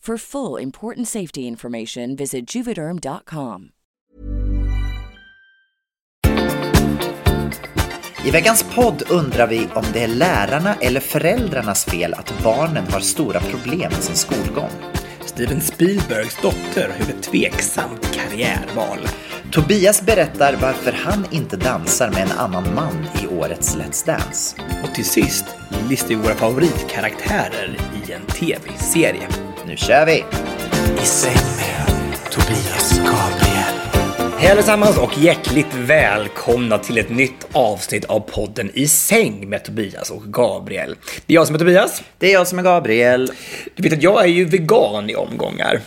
For full important safety information, visit juvederm.com. I veckans podd undrar vi om det är lärarna eller föräldrarnas fel att barnen har stora problem med sin skolgång. Steven Spielbergs dotter ett tveksamt karriärval. Tobias berättar varför han inte dansar med en annan man i årets Let's Dance. Och till sist listar vi våra favoritkaraktärer i en tv-serie. Nu kör vi! I säng med Tobias Gabriel. Hej allesammans och hjärtligt välkomna till ett nytt avsnitt av podden I säng med Tobias och Gabriel. Det är jag som är Tobias. Det är jag som är Gabriel. Du vet att jag är ju vegan i omgångar.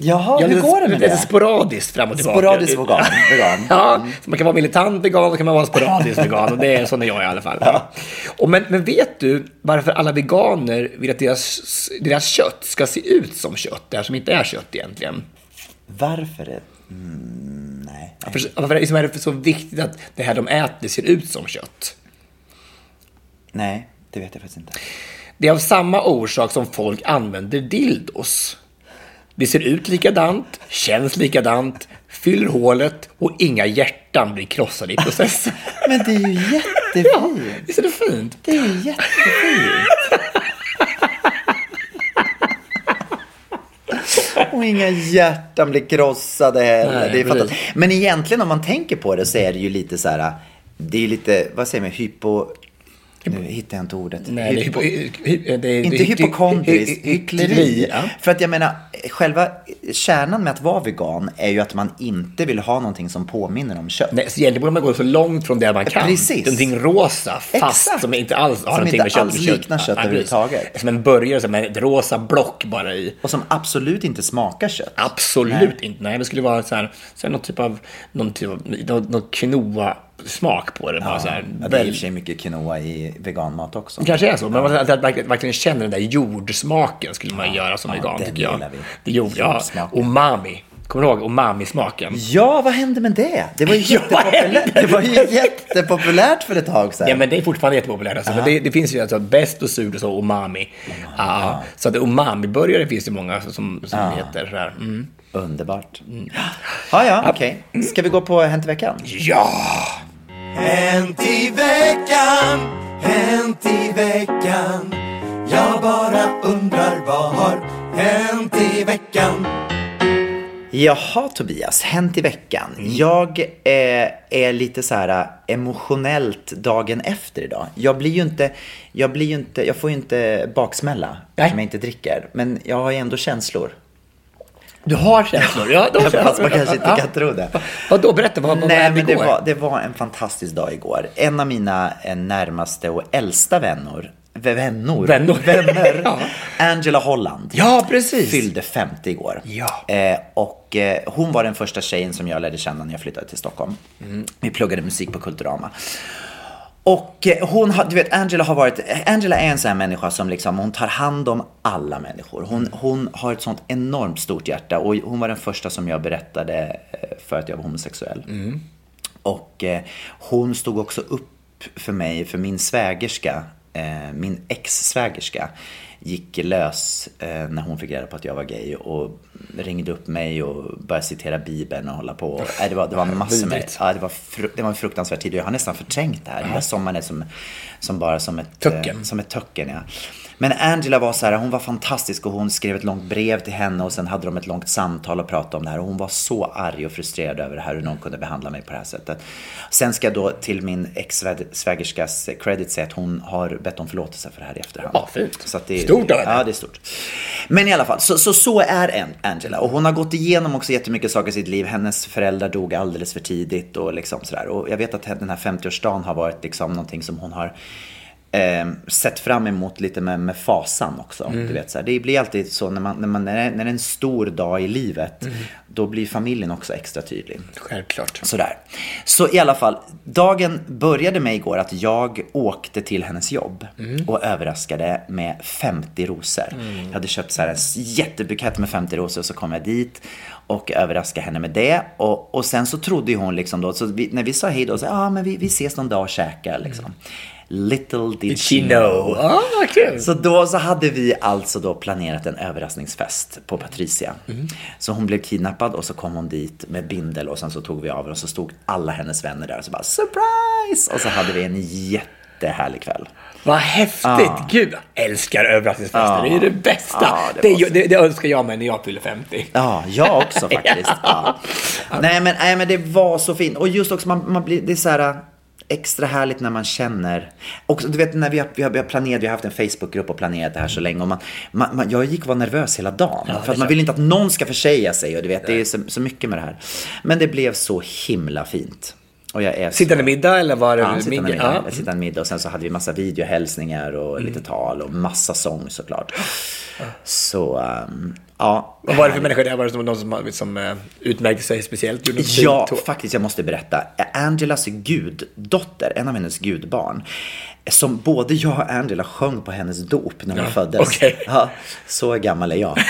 Jaha, Jag hur går det med lite det? sporadiskt fram och tillbaka. Sporadiskt vegan. vegan. Ja, så man kan vara militant vegan och kan man vara sporadiskt vegan. Och det är sån är jag i alla fall. Och men, men vet du varför alla veganer vill att deras, deras kött ska se ut som kött? Det här som inte är kött egentligen. Varför det? Mm, nej. Varför, varför är det- är det så viktigt att det här de äter ser ut som kött? nej, det vet jag faktiskt inte. Det är av samma orsak som folk använder dildos. Det ser ut likadant, känns likadant, fyller hålet och inga hjärtan blir krossade i processen. Men det är ju jättefint. Visst är det fint? Det är ju jättefint. Och inga hjärtan blir krossade heller. Nej, det är fantastiskt. Men egentligen om man tänker på det så är det ju lite så här. Det är lite, vad säger man, hypo... Nu hittar jag inte ordet. Nej, det Hypo- hy, det är inte hy- hypokondriskt, hy- hy- hyckleri. För att jag menar, själva kärnan med att vara vegan är ju att man inte vill ha någonting som påminner om kött. Nej, så egentligen borde man gå så långt från det man kan. Precis. Någonting rosa, fast Exakt. som inte alls har Som någonting inte med kött alls med kött. liknar kött precis. överhuvudtaget. Som en burgare som är ett rosa block bara i. Och som absolut inte smakar kött. Absolut Nej. inte. Nej, det skulle vara så här, så här någon typ av, någon typ av, någon, någon quinoa-smak på det. Bara så här, Ja, det är i och för sig mycket quinoa i veganmat också. Kanske är så, men man, att att verkligen, känner den där jordsmaken skulle man göra som ja, vegan, tycker jag. vi. Det jord, ja. Jordsmaken. Umami. Kommer du ihåg umami-smaken? Ja, vad hände med det? Det var ju Ja, jättepopulärt, det var ju jättepopulärt för ett tag sedan. Ja, men det är fortfarande jättepopulärt. Alltså. Men det, det finns ju alltså bäst och surt och så umami. Ja. Så att umami-burgare finns det många som, som heter sådär. Mm. Underbart. Ja, ja, okej. Ska vi gå på Hänt i veckan? Ja! Hänt i veckan, hänt i veckan. Jag bara undrar vad har hänt i veckan? Jaha Tobias, hänt i veckan. Jag eh, är lite så här eh, emotionellt dagen efter idag. Jag blir ju inte, jag blir ju inte, jag får ju inte baksmälla Nej. som jag inte dricker. Men jag har ju ändå känslor. Du har känslor. Ja, har känslor. Fast man kanske inte kan tro det. Vadå? Berätta, vad, vad Nej, hände men det igår? var, det var en fantastisk dag igår. En av mina eh, närmaste och äldsta vänner, vännor, Vänner. vänner Ja. Angela Holland, Ja, precis. fyllde 50 igår. Ja. Eh, och eh, hon var den första tjejen som jag lärde känna när jag flyttade till Stockholm. Mm. Vi pluggade musik på Kulturama. Och eh, hon har, du vet, Angela har varit, Angela är en sån här människa som liksom, hon tar hand om alla människor. Hon, hon har ett sånt enormt stort hjärta och hon var den första som jag berättade eh, för att jag var homosexuell. Och eh, hon stod också upp för mig, för min svägerska, eh, min ex-svägerska gick lös eh, när hon fick reda på att jag var gay och ringde upp mig och började citera Bibeln och hålla på. Eh, det, var, det var massor med, ja, det var, fru, det var en fruktansvärd tid och jag har nästan förträngt det här. Den där sommaren är som, som bara som ett Töcken. eh, som ett töcken, ja. Men Angela var så här, hon var fantastisk och hon skrev ett långt brev till henne och sen hade de ett långt samtal och pratade om det här och hon var så arg och frustrerad över det här hur någon kunde behandla mig på det här sättet. Sen ska jag då till min ex-svägerskas credit säga att hon har bett om förlåtelse för det här i efterhand. Ja, fint. Så det, Stort av henne. Ja, det är stort. Men i alla fall, så, så, så är An- Angela. Och hon har gått igenom också jättemycket saker i sitt liv. Hennes föräldrar dog alldeles för tidigt och liksom sådär. Och jag vet att den här 50-årsdagen har varit liksom någonting som hon har eh, sett fram emot lite med, med fasan också. Mm. Du vet, så här. Det blir alltid så när, man, när, man, när, det är, när det är en stor dag i livet, Mm. då blir familjen också extra tydlig. Självklart. Sådär. Så i alla fall, dagen började med igår att jag åkte till hennes jobb och överraskade med 50 rosor. Jag hade köpt så här en jättebukett med 50 rosor och så kom jag dit och överraskade henne med det. Och, och sen så trodde ju hon liksom då, så vi, när vi sa hej då, så ja ah, men vi, vi ses någon dag och käkar liksom. Little did She know. Vad kul. så då så hade vi alltså då planerat en överraskningsfest på Patricia. Så hon blev kidnappad och så kom hon dit med bindel och sen så tog vi av och så stod alla hennes vänner där och så bara surprise! Och så hade vi en jättehärlig kväll. Vad häftigt! Gud, jag älskar överraskningsfester. Det är det bästa. Ja, det det, det, det önskar jag mig när jag fyller 50. Ja, jag också faktiskt. Ja. Nej, men, nej men det var så fint. Och just också, man, man blir, det är så här extra härligt när man känner. Också, du vet när vi har, vi har, vi har planerat, vi har haft en Facebookgrupp och planerat det här så länge. Och man, man, man, jag gick och var nervös hela dagen. är för att man vill inte att någon ska försäga sig. Och du vet, det är så, så mycket med det här. Men det blev så himla fint. Och jag är så... Sittande middag eller var det Ja, sittande middag? middag. Ja. Ja. Sittande middag och sen så hade vi massa videohälsningar och Mm. lite tal och massa sång såklart. Så, um, ja. Vad var det för människor det? Var det någon som, som uh, utmärkte sig speciellt? Ja, faktiskt, jag måste berätta. Angelas guddotter, en av hennes gudbarn, som både jag och Angela sjöng på hennes dop när hon Ja, föddes. okej. Ja, så gammal är jag.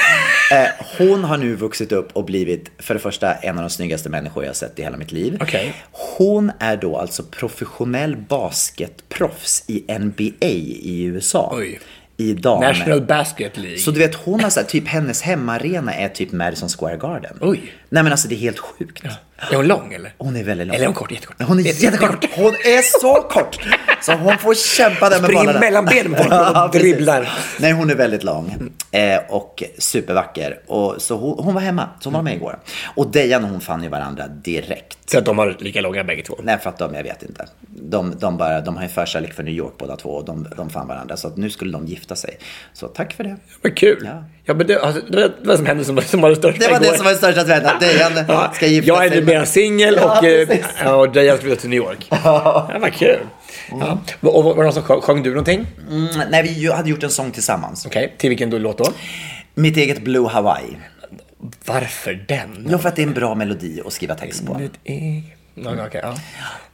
Eh, hon har nu vuxit upp och blivit, för det första, en av de snyggaste människor jag har sett i hela mitt liv. Okej. Hon är då alltså professionell basketproffs i NBA i USA. Oj. I damer. National Basket League. Så du vet, hon har så här, typ hennes hemmaarena är typ Madison Square Garden. Oj. Nej men alltså det är helt sjukt. Är hon lång eller? Hon är väldigt lång. Eller är hon kort? Jättekort. Hon är jättekort. Hon är så kort. Så hon får kämpa där med bollarna. mellan benen på folk och Ja, dribblar. Nej, hon är väldigt lång. Eh, och supervacker. Och, så hon, hon var hemma. Så hon var med igår. Och Dejan och hon fann ju varandra direkt. Så att de har lika långa bägge två. Nej, för att de, jag vet inte. De, de, bara, de har ju förkärlek för New York båda två och de, de fann varandra. Så att nu skulle de gifta sig. Så tack för det. Vad kul. Ja. Ja. men det, alltså, det var det som hände som, som var det största Det var igår. det som var det största trenden. Dejan Ja, ska gifta jag är sig. numera singel och, eh, ja, och Dejan ska flytta till New York. Ja, vad kul. Ja. Och, var det någon som sjöng, sjöng du någonting? Mm, nej, vi hade gjort en sång tillsammans. Okej, till vilken låt då? Mitt eget Blue Hawaii. Varför den? Ja, för att det är en bra melodi att skriva text på. Det är- Ja, okej, ja.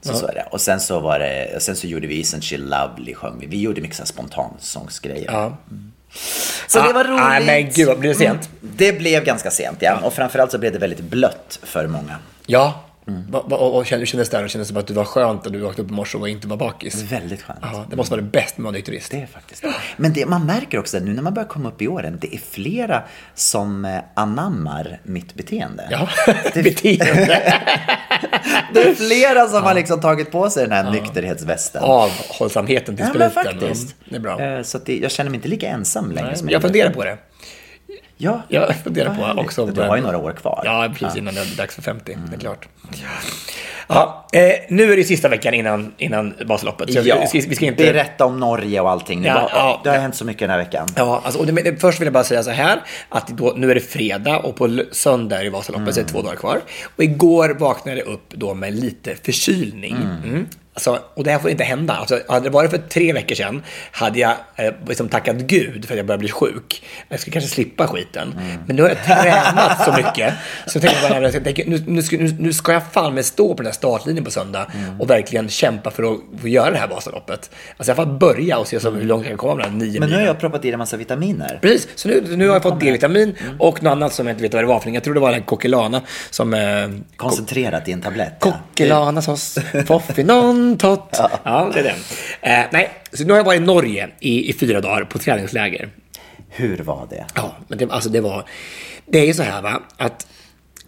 Så, så är det. Och sen så var det, sen så gjorde vi Isn't She Lovely sjöng vi. Vi gjorde mycket så spontansångsgrejer. ja. Så det var Ah, roligt. Nej, men gud, blev det sent? Det blev ganska sent, ja. Och framförallt så blev det väldigt blött för många. Ja. Mm. Va- va- Och, och, kändes, kändes det där? Kändes det som att du var skönt att du vaknade upp i morse och inte var bakis? Väldigt skönt. Ja, det måste vara det bästa med att vara nykterist. Det är faktiskt det. Men det, man märker också att nu när man börjar komma upp i åren, det är flera som eh, anammar mitt beteende. Ja, Det- beteende. Det är flera som har liksom tagit på sig den här nykterhetsvästen. Avhållsamheten till Ja, men faktiskt. Ja, Det är bra. Eh, Så det, jag känner mig inte lika ensam längre Nej, som jag funderar på det. Ja, Jag funderar på också. Du har ju några år kvar. Ja, precis innan det är dags för 50. Det är klart. Ja, eh, nu är det sista veckan innan, innan Vasaloppet. Så Ja, vi, ska, vi ska inte... berätta om Norge och allting. Det, Ja, ja. det har hänt så mycket den här veckan. Ja, alltså, och det, först vill jag bara säga så här, att då, nu är det fredag och på söndag är det Vasaloppet, så det är två dagar kvar. Och igår vaknade jag upp då med lite förkylning. Mm. Alltså, och det här får inte hända. Alltså, hade det varit för tre veckor sedan hade jag eh, liksom tackat Gud för att jag började bli sjuk. Jag skulle kanske slippa skiten. Men nu har jag tränat så mycket. Så jag tänkte bara, jag tänker, nu, nu, ska, nu, ska jag fan med stå på den här startlinjen på söndag och verkligen kämpa för att få göra det här Vasaloppet. Alltså jag får bara och se så hur långt jag kan komma med de här nio Men nu har jag proppat i en massa vitaminer. Precis, så nu, nu har jag fått D-vitamin och något annat som jag inte vet vad det var för. Jag tror det var den Coquelana som... Eh, Koncentrerat i en tablett. ja. Coquelana sås, Foffinon tott. Ja, det är den. Eh, nej, så nu har jag varit i Norge i, i fyra dagar på träningsläger. Hur var det? Ja, men det, alltså det var... Det är ju så här va, att...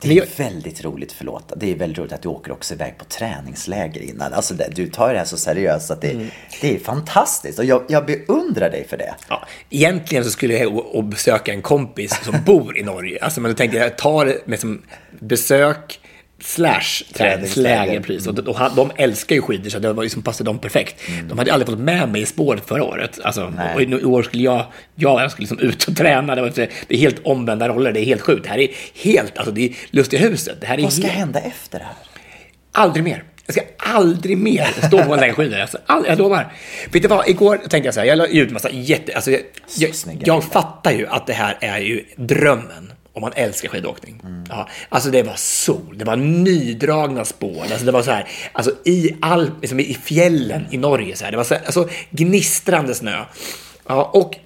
Det är väldigt roligt, förlåt. Det är väldigt roligt att du åker också iväg på träningsläger innan. Alltså det, du tar det här så seriöst att det, Mm. det är fantastiskt. Och jag, jag beundrar dig för det. Ja, egentligen så skulle jag å besöka en kompis som bor i Norge. Alltså, men tänkte jag, jag tar det med som besök slash träningsläger. Precis. Och de, och de älskar ju skidor så det var ju som passade dem perfekt. De hade aldrig fått med mig i spåret förra året. Alltså, och i, år skulle jag, jag, jag skulle liksom ut och träna. Det, var, det är helt omvända roller, det är helt sjukt. Det här är helt, alltså det är lustiga huset. Det här är Vad ska helt, hända efter det här? Aldrig mer. Jag ska aldrig mer stå på en längdskidor. Alltså, all, jag lovar. Vet du vad, igår tänkte jag så här, jag la ut massa jätte... Alltså, jag, jag, jag fattar ju att det här är ju drömmen om man älskar skidåkning. Ja, alltså det var sol, det var nydragna spår, alltså det var så här, alltså i, all, liksom i fjällen i Norge, så här, det var så här, alltså gnistrande snö. Ja, och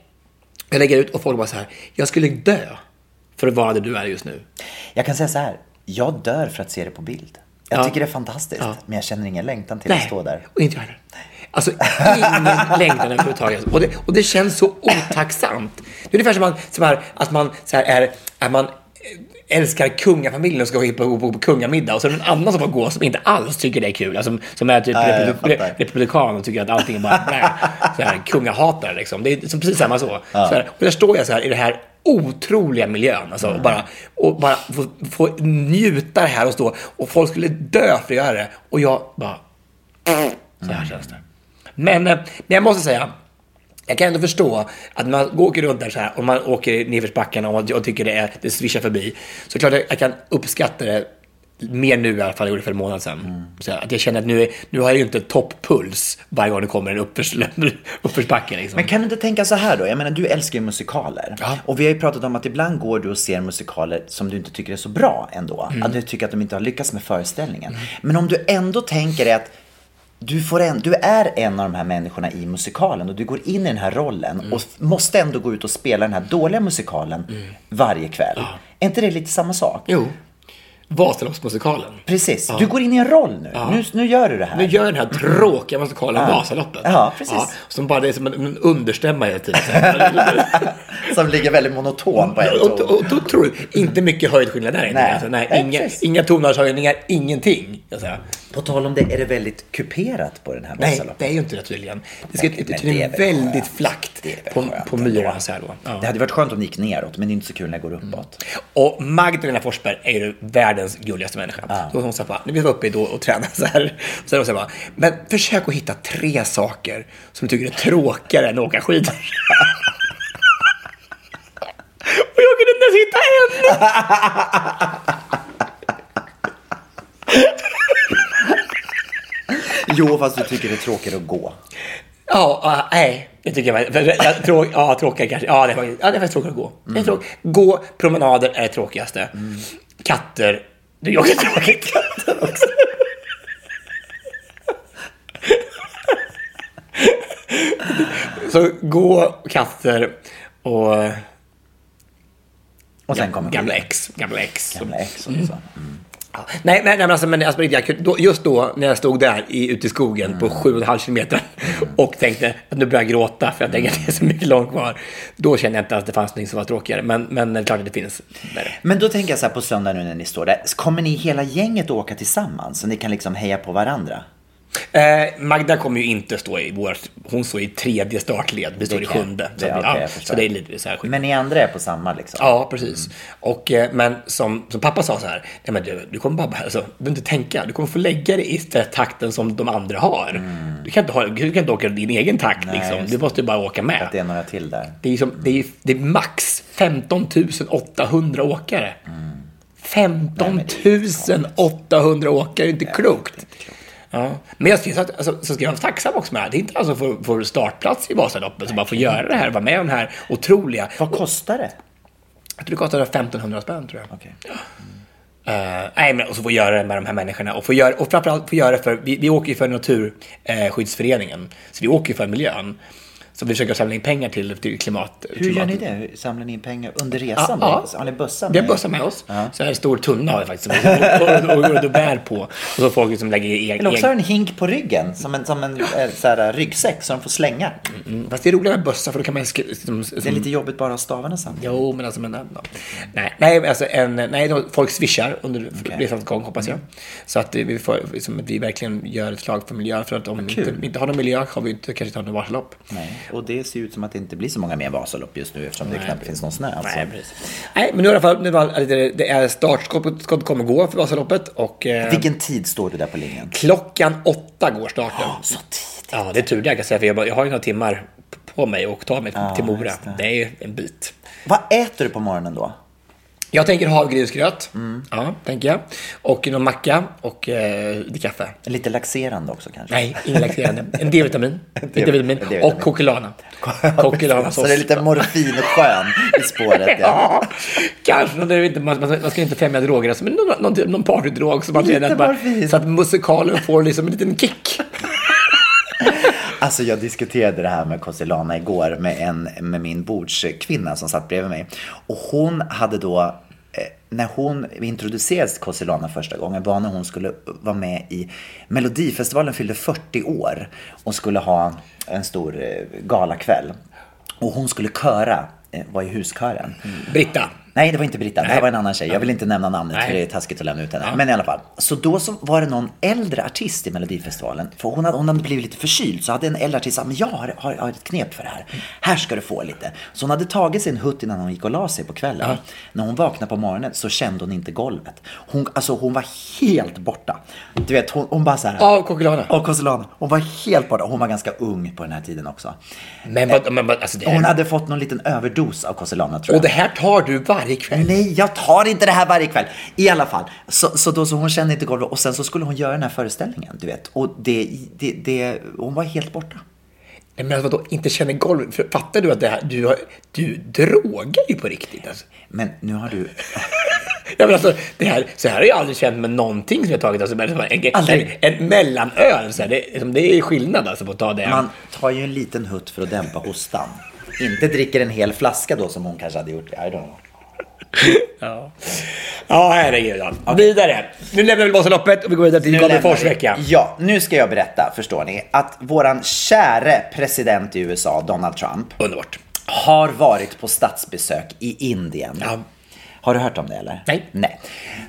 jag lägger ut och folk bara så här, jag skulle dö för att vara där du är just nu. Jag kan säga så här. Jag dör för att se det på bild. Jag Ja. tycker det är fantastiskt. Ja. Men jag känner ingen längtan till att stå där. och inte jag heller. Alltså ingen längtan överhuvudtaget. Och det, och det känns så otacksamt. Det är ungefär som man, som här, att man så här, är, att man älskar kungafamiljen och ska gå på, på, på kungamiddag och så är det en annan som får gå som inte alls tycker det är kul. Alltså, som är typ Ja, republi- republikan och tycker att allting är bara blä. Så här, kungahatare liksom. Det är som precis samma så. så här, och där står jag så här i det här otroliga miljön. Alltså, och bara, och bara få, få njuta det här och stå. Och folk skulle dö för att göra det. Och jag bara... Så här känns det. Men, eh, men jag måste säga, jag kan ändå förstå att när man åker runt där så här och man åker i nedförsbackarna och jag tycker det, är, det svischar förbi. Så klart jag, jag kan uppskatta det mer nu i alla fall än jag gjorde för en månad sedan. Så att jag känner att nu, är, nu har jag ju inte topppuls varje gång det kommer en uppförs, uppförsbacke. Liksom. Men kan du inte tänka så här då? Jag menar, du älskar ju musikaler. Ja. Och vi har ju pratat om att ibland går du och ser musikaler som du inte tycker är så bra ändå. Mm. Att du tycker att de inte har lyckats med föreställningen. Men om du ändå tänker att du, får en, du är en av de här människorna i musikalen och du går in i den här rollen Mm. och måste ändå gå ut och spela den här dåliga musikalen varje kväll. Är inte det lite samma sak? Jo, Vasaloppsmusikalen. Precis. Du går in i en roll nu. Nu, nu gör du det här. Nu gör jag den här tråkiga musikalen Vasaloppet. Ja, precis. som bara är som en, en understämma hela tiden. Som ligger väldigt monoton på en Och, och, och då tror du, inte mycket höjdskillnad där. Nej. Alltså, nej, Nej, inga, precis. inga tonartshöjningar, ingenting. Jag säger. På tal om det, är det väldigt kuperat på den här Nej, det är ju inte det tydligen. Det ska Men det, det är är väl väldigt flackt på, på så här då. Ja. Det hade varit skönt om det gick neråt, men det är inte så kul när det går uppåt. Och Magdalena Forsberg är ju världens gulligaste människa. Så hon sa bara, när vi var uppe då och tränade så här, så hon sa bara, men försök att hitta tre saker som du tycker är tråkigare än att åka skidor. och jag kunde inte ens hitta en! Jo, fast du tycker det är tråkigt att gå. Ja, ja, nej. Det tycker jag Trå, ja, tråkigare kanske. Ja, det är faktiskt, ja, det är faktiskt tråkigt att gå. Det är tråk, gå, promenader är det tråkigaste. Katter, det är också tråkigt. Katter också. Så gå, katter och Och sen kommer gamla ex. Gamla ex. Gamla ex också. Ja. Nej, men, nej, men, alltså, men alltså, just då när jag stod där i, ute i skogen på och en halv kilometer och tänkte att nu börjar jag gråta för jag tänker att det är så mycket långt kvar. Då kände jag inte att det fanns något som var tråkigare. Men, men det är klart att det finns. Det är det. Men då tänker jag så här på söndag nu när ni står där. Kommer ni hela gänget åka tillsammans så ni kan liksom heja på varandra? Eh, Magda kommer ju inte stå i vårt, hon står i tredje startled, vi står i sjunde. Så, det- okej, ja, så det är lite så här skillnad. Men ni andra är på samma liksom? Ja, precis. Och, eh, men som, som pappa sa så här, nej men du, du kommer bara, alltså, du inte tänka, du kommer få lägga dig i takten som de andra har. Du, kan inte ha, du kan inte åka din egen takt Mm. Nej, liksom, du det. måste bara åka med. Att det är några till där. Det är, som, det är, det är max 15 800 åkare. Mm. 15 800 åkare, det är inte klokt. Ja. Men jag ska, alltså, så ska jag vara tacksam också med det. Det är inte alla som får, får startplats i Vasaloppet som bara får göra det här, vara med om den här otroliga. Vad kostar det? Jag tror det kostade 1500 spänn tror jag. Okej. Eh, nej, men och så få göra det med de här människorna och, få göra, och framförallt få göra det för, vi, vi åker ju för Naturskyddsföreningen, så vi åker ju för miljön. Så vi försöker samla in pengar till, till klimat. Hur klimat. gör ni det? Samlar ni in pengar under resan? Ja, då? Har ni bössa Vi har med? bössa med oss. Så här en stor tunna har vi faktiskt. som och, och, och bär på. Och så folk liksom lägger egen... Eller också har en hink på ryggen, som en, som en eh, så här, ryggsäck som de får slänga. Mm, Fast det är roligare med bössa för då kan man... sk- Som, som, Det är lite jobbigt bara att ha stavarna samman. Jo, men alltså, men, ja. nej, nej, alltså en, nej, folk swishar under resans gång, hoppas jag. Så att vi, får, liksom, att vi verkligen gör ett slag för miljön. För att om vi inte, inte har någon miljö har vi inte, kanske inte har någon Vasalopp. Nej. Och det ser ut som att det inte blir så många mer Vasalopp just nu eftersom det knappt finns någon snö. Alltså. Nej, precis. Nej, men nu i alla fall, nu var det, är startskottet skottet kommer gå för Vasaloppet och eh, Vilken tid står du där på linjen? klockan åtta går starten. Så tidigt. Ja, det är tur det jag kan säga, för jag, bara- jag har ju några timmar på mig och ta mig till Mora. det. Det. är ju en bit. Vad äter du på morgonen då? Jag tänker havregrynsgröt, Mm. ja, tänker jag. Och någon macka och eh, lite kaffe. Lite laxerande också kanske? Nej, ingen laxerande. En D-vitamin. D-vitamin. Och Coquelana. Coquelana Så det är lite morfin och skön i spåret. Ja. Kanske. Det är inte, man, man ska inte främja droger, men någon, någon, någon partydrog. Så, man Lite att man, så att musikalen får liksom en liten kick. Alltså jag diskuterade det här med Cosilana igår med, en, med min bordskvinna som satt bredvid mig. Och hon hade då, eh, när hon introducerades till Cosilana första gången var när hon skulle vara med i Melodifestivalen fyllde 40 år och skulle ha en stor eh, galakväll. Och hon skulle köra, eh, var i huskören. Britta. Nej, det var inte Britta. Det här Nej. var en annan tjej. Jag vill inte nämna namnet Nej. för det är taskigt att lämna ut henne. Men i alla fall. Så då så var det någon äldre artist i Melodifestivalen. För hon hade, hon hade blivit lite förkyld. Så hade en äldre artist sagt, men jag har, har, har ett knep för det här. Här ska du få lite. Så hon hade tagit sin hutt innan hon gick och la sig på kvällen. När hon vaknade på morgonen så kände hon inte golvet. Hon, alltså hon var helt borta. Du vet, hon, hon bara så här. Av Coquelana. Av Cosilana. Hon var helt borta. Hon var ganska ung på den här tiden också. Men, vad- men, vad- alltså, Och hon här, hade fått någon liten överdos av Cosilana tror jag. och det här tar du varje kväll. Nej, jag tar inte det här varje kväll. I alla fall. Så, så då så hon kände inte golvet och sen så skulle hon göra den här föreställningen, du vet. Och det, det, det, hon var helt borta. Nej, men vadå, inte känner golv? För, fattar du att det här, du, har- du drogar ju på riktigt? Alltså. Men nu har du... Ja, men alltså, det här, så här har jag aldrig känt med någonting som jag tagit. Alltså, en, en, en mellanöl, så här, det, liksom, det är skillnad alltså, på att ta det. Man tar ju en liten hutt för att dämpa hostan. Inte dricker en hel flaska då som hon kanske hade gjort. I don't know. Ja, ja herregud. Ja. Vidare. Nu lämnar vi Vasaloppet och vi går vidare till Gabriel. Ja, nu ska jag berätta, förstår ni, att våran käre president i USA, Donald Trump, Underbart. har varit på statsbesök i Indien. Ja. Har du hört om det eller? Nej. Nej.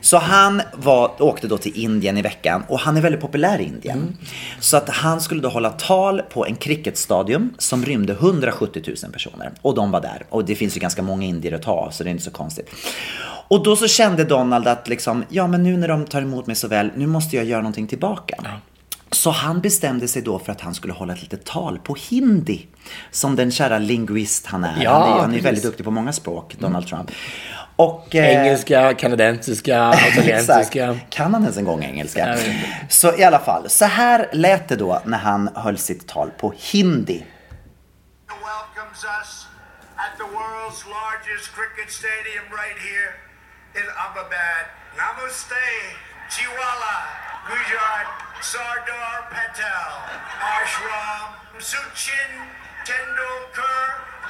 Så han var, åkte då till Indien i veckan och han är väldigt populär i Indien. Mm. Så att han skulle då hålla tal på en cricketstadion som rymde 170 000 personer. Och de var där. Och det finns ju ganska många indier att ta av så det är inte så konstigt. Och då så kände Donald att liksom, ja men nu när de tar emot mig så väl, nu måste jag göra någonting tillbaka. Så han bestämde sig då för att han skulle hålla ett litet tal på hindi. Som den kära linguist han är. Ja, han är, han är väldigt duktig på många språk, Donald Trump. Och, eh, Engelska, kanadensiska. Exakt. Kan han ens en gång engelska? Så i alla fall, så här lät det då när han höll sitt tal på hindi. welcomes us at the world's largest cricket stadium right here in Ahmedabad. Namaste, Chiwala, Gujarat, Sardar Patel, Ashram, Suchin Tendulkar,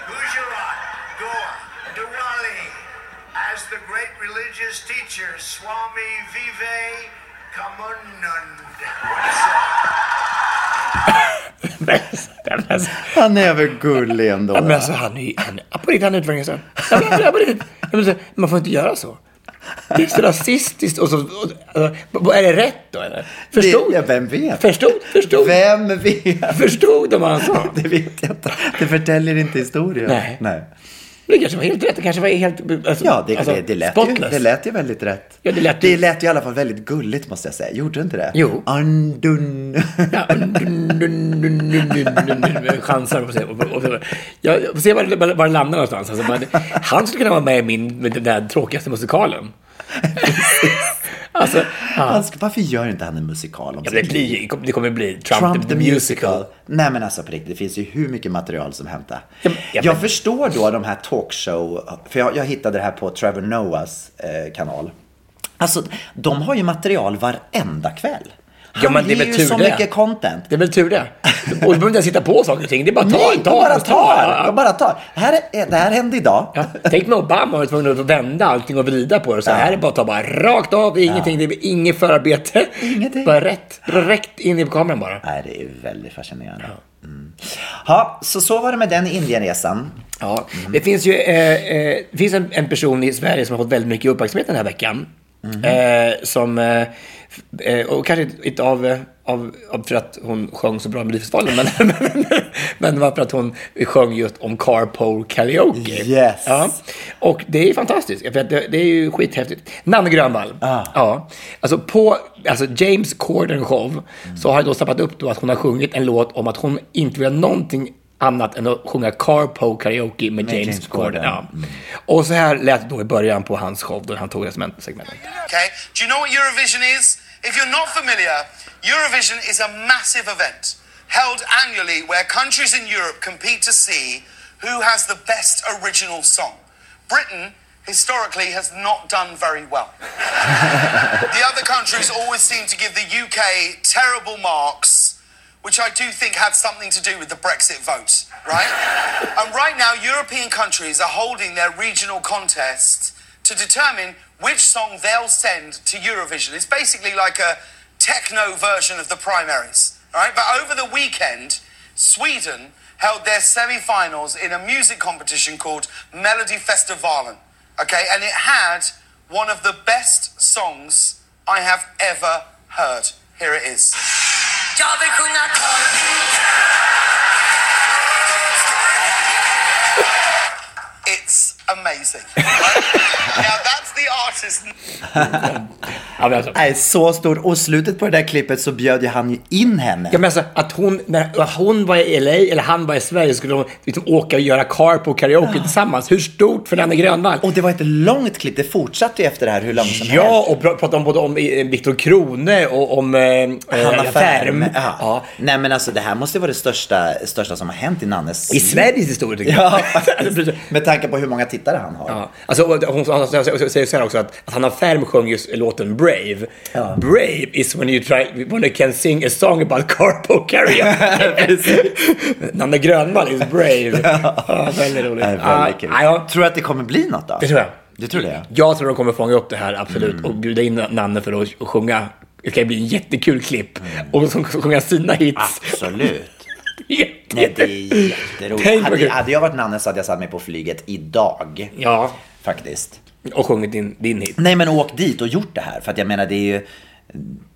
Gujarat, Goa, Diwali. As the great religious teacher Swami Vivekanand once said. Han är väl gullig ändå. Ja, men alltså, han är ju... På riktigt, han är utvecklingsstörd. Man får inte göra så. Det är så rasistiskt och så... Och, alltså, är det rätt då eller? Förstod? Det, ja, vem vet? Förstod? Förstod? Vem vet? Förstod de vad han sa? Det vet jag inte. Det förtäljer inte historien. Nej. Nej. Det kanske var helt rätt. Det kanske var helt... Alltså, ja, det, alltså, det, det, lät ju, det lät ju väldigt rätt. Ja, det, lät ju... det lät ju i alla fall väldigt gulligt måste jag säga. Gjorde inte det? Jo. Andun. Ja, chansar och se, och, och, se var, var, det landar någonstans. Alltså, man, han skulle kunna vara med i min, den där tråkigaste musikalen. Ja, Alltså, Han ska- Varför gör inte han en musikal om ja, det, blir, det kommer bli Trump, Trump the musical. Nej men alltså på riktigt, det finns ju hur mycket material som hämtar. Ja, ja, jag men- förstår då de här talkshow, för jag, jag hittade det här på Trevor Noahs eh, kanal. Alltså, de har ju material varenda kväll. Han Ja, men det är väl tur så det. mycket content. Det är väl tur det. Och du behöver inte ens hitta på saker och ting. Det är bara ta, Nej, ta, de bara ta. tar! De bara tar. Här, är, det här hände idag. Ja, tänk med Obama var tvungen att vända allting och vrida på det. Så här är bara att ta bara rakt av, det är ingenting, det är inget förarbete. Ingenting. Bara rätt, rätt in i kameran bara. Nej, det är väldigt fascinerande. Mm. Ja, så så var det med den Indienresan. Ja, det finns ju eh, eh, det finns en, en person i Sverige som har fått väldigt mycket uppmärksamhet den här veckan. Eh, som, eh, f- eh, och kanske inte av, eh, av, av för att hon sjöng så bra i Melodifestivalen, men, men, men var för att hon sjöng just om carpool karaoke. Yes. Ja. Och det är fantastiskt, för det, det är ju skithäftigt. Nanne Grönvall. Ah. Ja. Alltså på alltså James Corden show så har jag då snappat upp då att hon har sjungit en låt om att hon inte vill ha någonting annat än att sjunga carpool karaoke med, James, James Corden. Ja. Och så här lät det då i början på hans show då han tog det som en segment. Okay? Do you know what Eurovision is? If you're not familiar, Eurovision is a massive event held annually where countries in Europe compete to see who has the best original song. Britain historically has not done very well. the other countries always seem to give the UK terrible marks, which I do think had something to do with the Brexit vote, right? and right now, European countries are holding their regional contests to determine which song they'll send to Eurovision. It's basically like a techno version of the primaries, right? But over the weekend, Sweden held their semi-finals in a music competition called Melody Festivalen. Okay, and it had one of the best songs I have ever heard. Here it is. Jag vill sjunga It's amazing. That's the artist. Ja, alltså, Nej, så stor. Och slutet på det där klippet så bjöd ju han ju in henne. Ja, men alltså, att hon, när hon var i LA eller han var i Sverige skulle de liksom åka och göra carpool karaoke tillsammans. Hur stort för Nanne Grönvall? Och det var ett långt klipp. Det fortsatte ju efter det här hur långt som helst. Ja, och pra- prata om både om eh, Viktor Krone och om eh, Hanna eh, Färm. Ja. Ja. Nej men alltså det här måste vara det största, största som har hänt i Nannes I Sveriges historia tycker jag. Ja. Med tanke på hur många tittare han har. Ja. Alltså, och hon hon säger så här också att, att Hanna Färm sjöng just låten Brave. Ja. Brave is when you, try, when you can sing a song about carpool karaoke. Nanne Grönvall is Brave. Ja. väldigt roligt. Är väldigt kul. Ja, ja, Tror du att det kommer bli något då? det tror jag. Du tror det? Jag tror de kommer fånga upp det här, absolut. Mm. Och bjuda in Nanne för att sjunga. Det kan bli en jättekul klipp. Mm. Och så sjunga sina hits. Absolut. Jätte- Nej, det är jätteroligt. Hade, hade jag varit Nanne så hade jag satt mig på flyget idag. Ja, Faktiskt. Och sjungit din, din hit. Nej men åk dit och gjort det här. För att jag menar det är ju...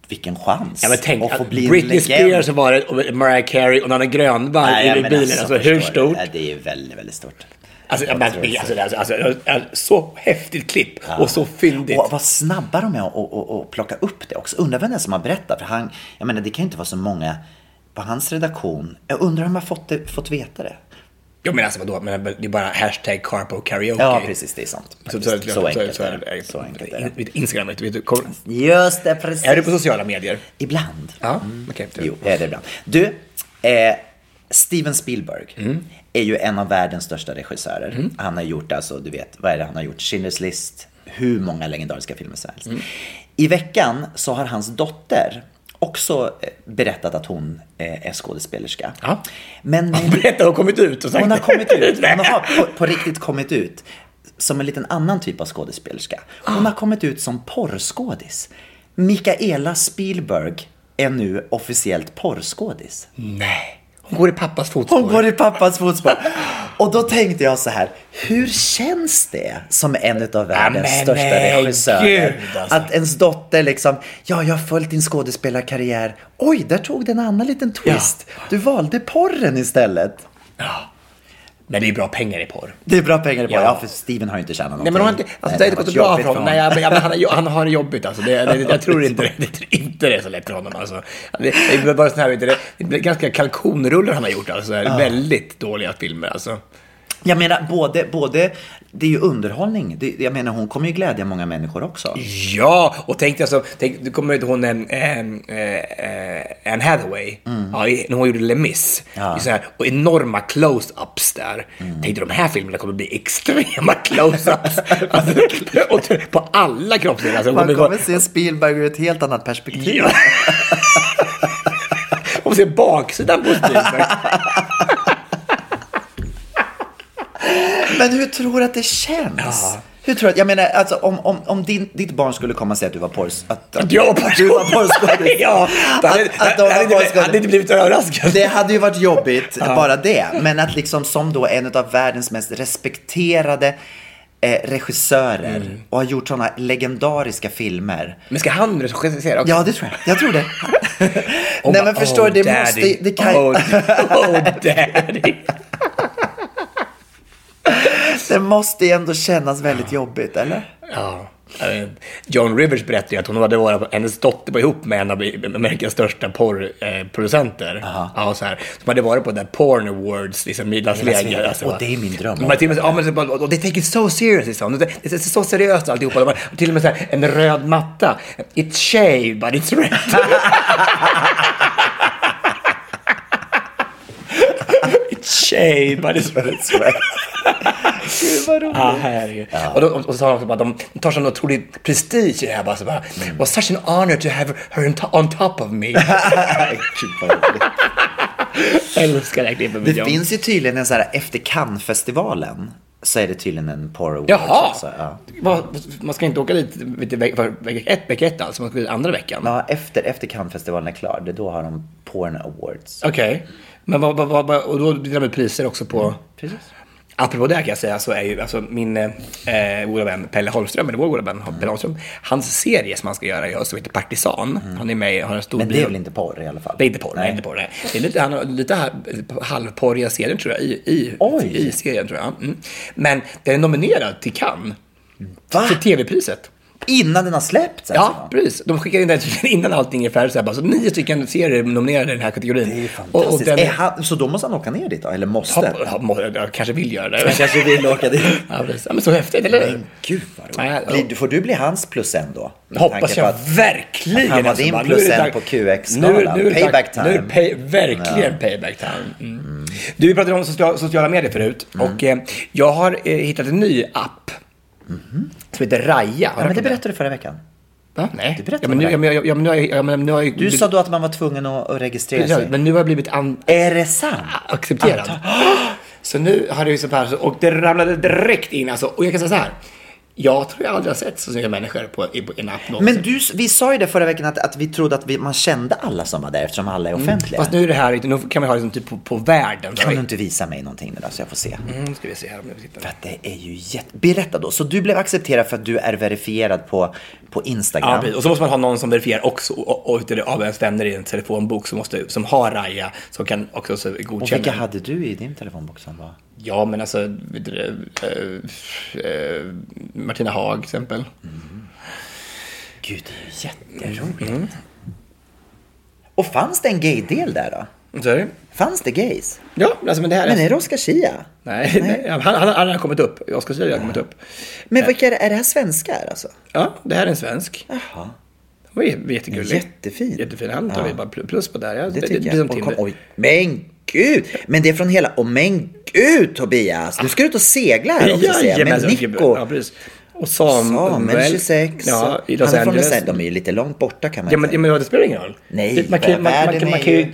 Vilken chans. Ja, men tänk, att få att bli Britney. Spears var det, och Mariah Carey och Nanne Grönvall Nej, i bilen. Alltså, hur förstår du? stort? Det är väldigt, väldigt stort. Alltså, Jag men, det. alltså, alltså, alltså, alltså, så häftigt klipp och så fyndigt. Och vad snabba de är att och, och, och plocka upp det också. Undrar vem det är som har berättat. För han, jag menar det kan ju inte vara så många på hans redaktion. Jag undrar om de har fått, fått veta det. Jag menar alltså vadå, men det är bara hashtag carpool karaoke. Ja, precis. Det är sant. Så, så, så, så, enkelt är det. Så enkelt är det. Instagram, vet du, kom, Just det, precis. är du på sociala medier? Ibland. Ja, okej. Jo, jag är det ibland. Du, eh, Steven Spielberg Mm. är ju en av världens största regissörer. Han har gjort, alltså, du vet, vad är det han har gjort? Schindler's list, hur många legendariska filmer som helst. Mm. I veckan så har hans dotter också eh, berättat att hon eh, är skådespelerska. Ja. Men med, Berätta, hon har kommit ut och sagt hon har kommit ut. Hon har på, på riktigt kommit ut som en liten annan typ av skådespelerska. Hon har kommit ut som porrskådis. Mikaela Spielberg är nu officiellt porrskådis. Nej. Hon går i pappas fotspår. Hon går i pappas fotspår. Och då tänkte jag så här, hur känns det som en av världens men största nej, regissörer? alltså. Att ens dotter liksom, ja jag har följt din skådespelarkarriär. Oj, där tog det en annan liten twist. Du valde porren istället. Men det är bra pengar i porr. Det är bra pengar på ja. Ja. ja, för Steven har ju inte tjänat någonting. Nej, men har inte, alltså, det har inte gått bra för honom. Nej, men, ja, han, har- han har jobbigt alltså. Det, det, jag tror inte det, inte det är så lätt för honom alltså. Det, det är bara sån här, det, det är ganska kalkonrullar han har gjort alltså. Väldigt dåliga filmer alltså. Jag menar, både, både, det är ju underhållning. Det, jag menar, hon kommer ju glädja många människor också. Ja, och tänk dig alltså, tänk, du kommer ihåg hon en, en, Hathaway, ja, i- när hon gjorde Les Mis. Mm. Ja. Mm. Så här, och enorma close-ups där. Tänk dig de här filmerna kommer bli extrema close-ups. alltså, på alla kroppsdelar. Alltså, Man kommer se Spielberg ur ett helt annat perspektiv. Ja. Man ser baksidan på Spielberg. Men hur tror du att det känns? Ja. Hur tror du att, jag menar, alltså om, om, om din, ditt barn skulle komma och säga att du var porrs... Att, att, Jag att du var porrskådis. Ja, det hade, Att- att de var hade, porrskådis. hade inte blivit överraskad. Det hade ju varit jobbigt, bara det. Men att liksom som då en av världens mest respekterade eh, regissörer Mm. och har gjort sådana legendariska filmer. Men ska han regissera också? Ja, det tror jag. Jag tror det. Och Nej, men förstår du, oh, det måste... Det kan, oh, oh, daddy. det måste ju ändå kännas väldigt jobbigt, eller? Ja. eh, John Rivers berättade ju att hon hade varit, hennes dotter var ihop med en av Amerikas största porrproducenter. Ja, så här. Som hade varit på där Porn Awards liksom. Vegas. Alltså, Och det är min dröm. Har till och med, ja, men, det och they take it so serious liksom. Det det är så seriöst alltihopa. De har till och med så här, en röd matta. It's shaved but it's red. shaved but it's red. Gud, vad roligt. Ja, herregud. Och, då, och så sa de också bara, de tar sån otrolig prestige i det här. Bara, så bara, Mm. It was such an honor to have her on, to- on top of me. Gud, vad roligt. Jag älskar det här klippet med Det John. finns ju tydligen en så här, efter Cannes-festivalen så är det tydligen en porr awards Jaha! också. Ja. Vad- Man ska inte åka dit vecka ett, vecka ett alltså, man ska dit andra veckan. Ja, efter, efter Cannes-festivalen är klar, det är då har de porn awards. Okej. Men vad, vad, vad, och då delar de ut priser också på... Precis. Apropå det kan jag säga så är ju alltså min eh, goda vän Pelle Holmström, eller vår goda vän Pelle Holmström, hans serie som han ska göra i höst som heter Partisan. Han är med, har en stor Mm. Men det är väl inte porr i alla fall? Det är inte porr, nej. inte porr. Nej. Det är lite, han har lite halvporriga serier tror jag i, i, Oj. i serien tror jag. Mm. Men den är nominerad till Cannes. Va? För tv-priset. Innan den har släppts? Ja, alltså? precis. De skickar in den innan allting är färdigt. Så, här, bara, så nio stycken serier nominerade i den här kategorin. Det är Och, och fantastiskt. den, är han, så då måste han åka ner dit då? Eller måste? Ja, ja, må- jag kanske vill göra det. Han kanske vill åka dit. Ja, precis. ja, men så häftigt, eller? Men gud vad Ja, ja. roligt. Får du bli hans plus en då? Hoppas jag att- verkligen. han var alltså, din plus en på QX Nu, nu är det Payback dag- Nu är time. pay, verkligen payback time. Mm. Du, vi pratade om sociala, sociala medier förut. Mm. Och eh, jag har eh, hittat en ny app. Som heter Raja. Ja, men det berättade du förra veckan. Va? Nej. Du berättade ja, men nu, ja, men, ja, men nu har jag... Ja, men, nu har jag Du sa då att man var tvungen att, att registrera Ja, sig. men nu har jag blivit an, Är det sant? accepterad. Så nu har det ju så här, och det ramlade direkt in alltså. Och jag kan säga så här. Jag tror jag aldrig har sett så snygga människor på, i, en app någonsin. Men du, vi sa ju det förra veckan att, att vi trodde att vi, man kände alla som var där eftersom alla är offentliga. Fast nu är det här, nu kan vi ha det som typ på, på världen. Kan du inte visa mig någonting nu då så jag får se? Mm, ska vi se här om jag hittar. För att det är ju jätte... Berätta då. Så du blev accepterad för att du är verifierad på, på Instagram? Ja, precis. Och så måste man ha någon som verifierar också och, och, och av ens vänner i en telefonbok som, måste, som har Raja som kan också så och godkänna. vilka hade du i din telefonbok som var? Ja, men alltså det, eh, Martina Haag till exempel. Gud, det är ju jätteroligt. Och fanns det en gay-del där då? Du? Fanns det gays? Ja, alltså men det här Men är... är det Oscar Schia? Nej, nej. Han, han, han har kommit upp. Oskar Zia har kommit upp. Men vilka är det? Är det här svenskar alltså? Ja, det här är en svensk. Jaha. Det var jättegullig. Jättefin. Jättefin. Han tar Ja. vi bara pl- plus på där. Ja, Det tycker blir jag. som Och kom, oj, men gud! Men det är från hela... Och men gud Tobias! Du ska ut och segla här också ser jag. Med Jajamensan. Nico. Ja, precis. Och Samuel. Samuel 26. Ja, i Los Han är från Angeles. Los- De är ju lite långt borta kan man Ja men, ja, säga. men det spelar ingen roll. Nej, man kan, man, man, man är kan ju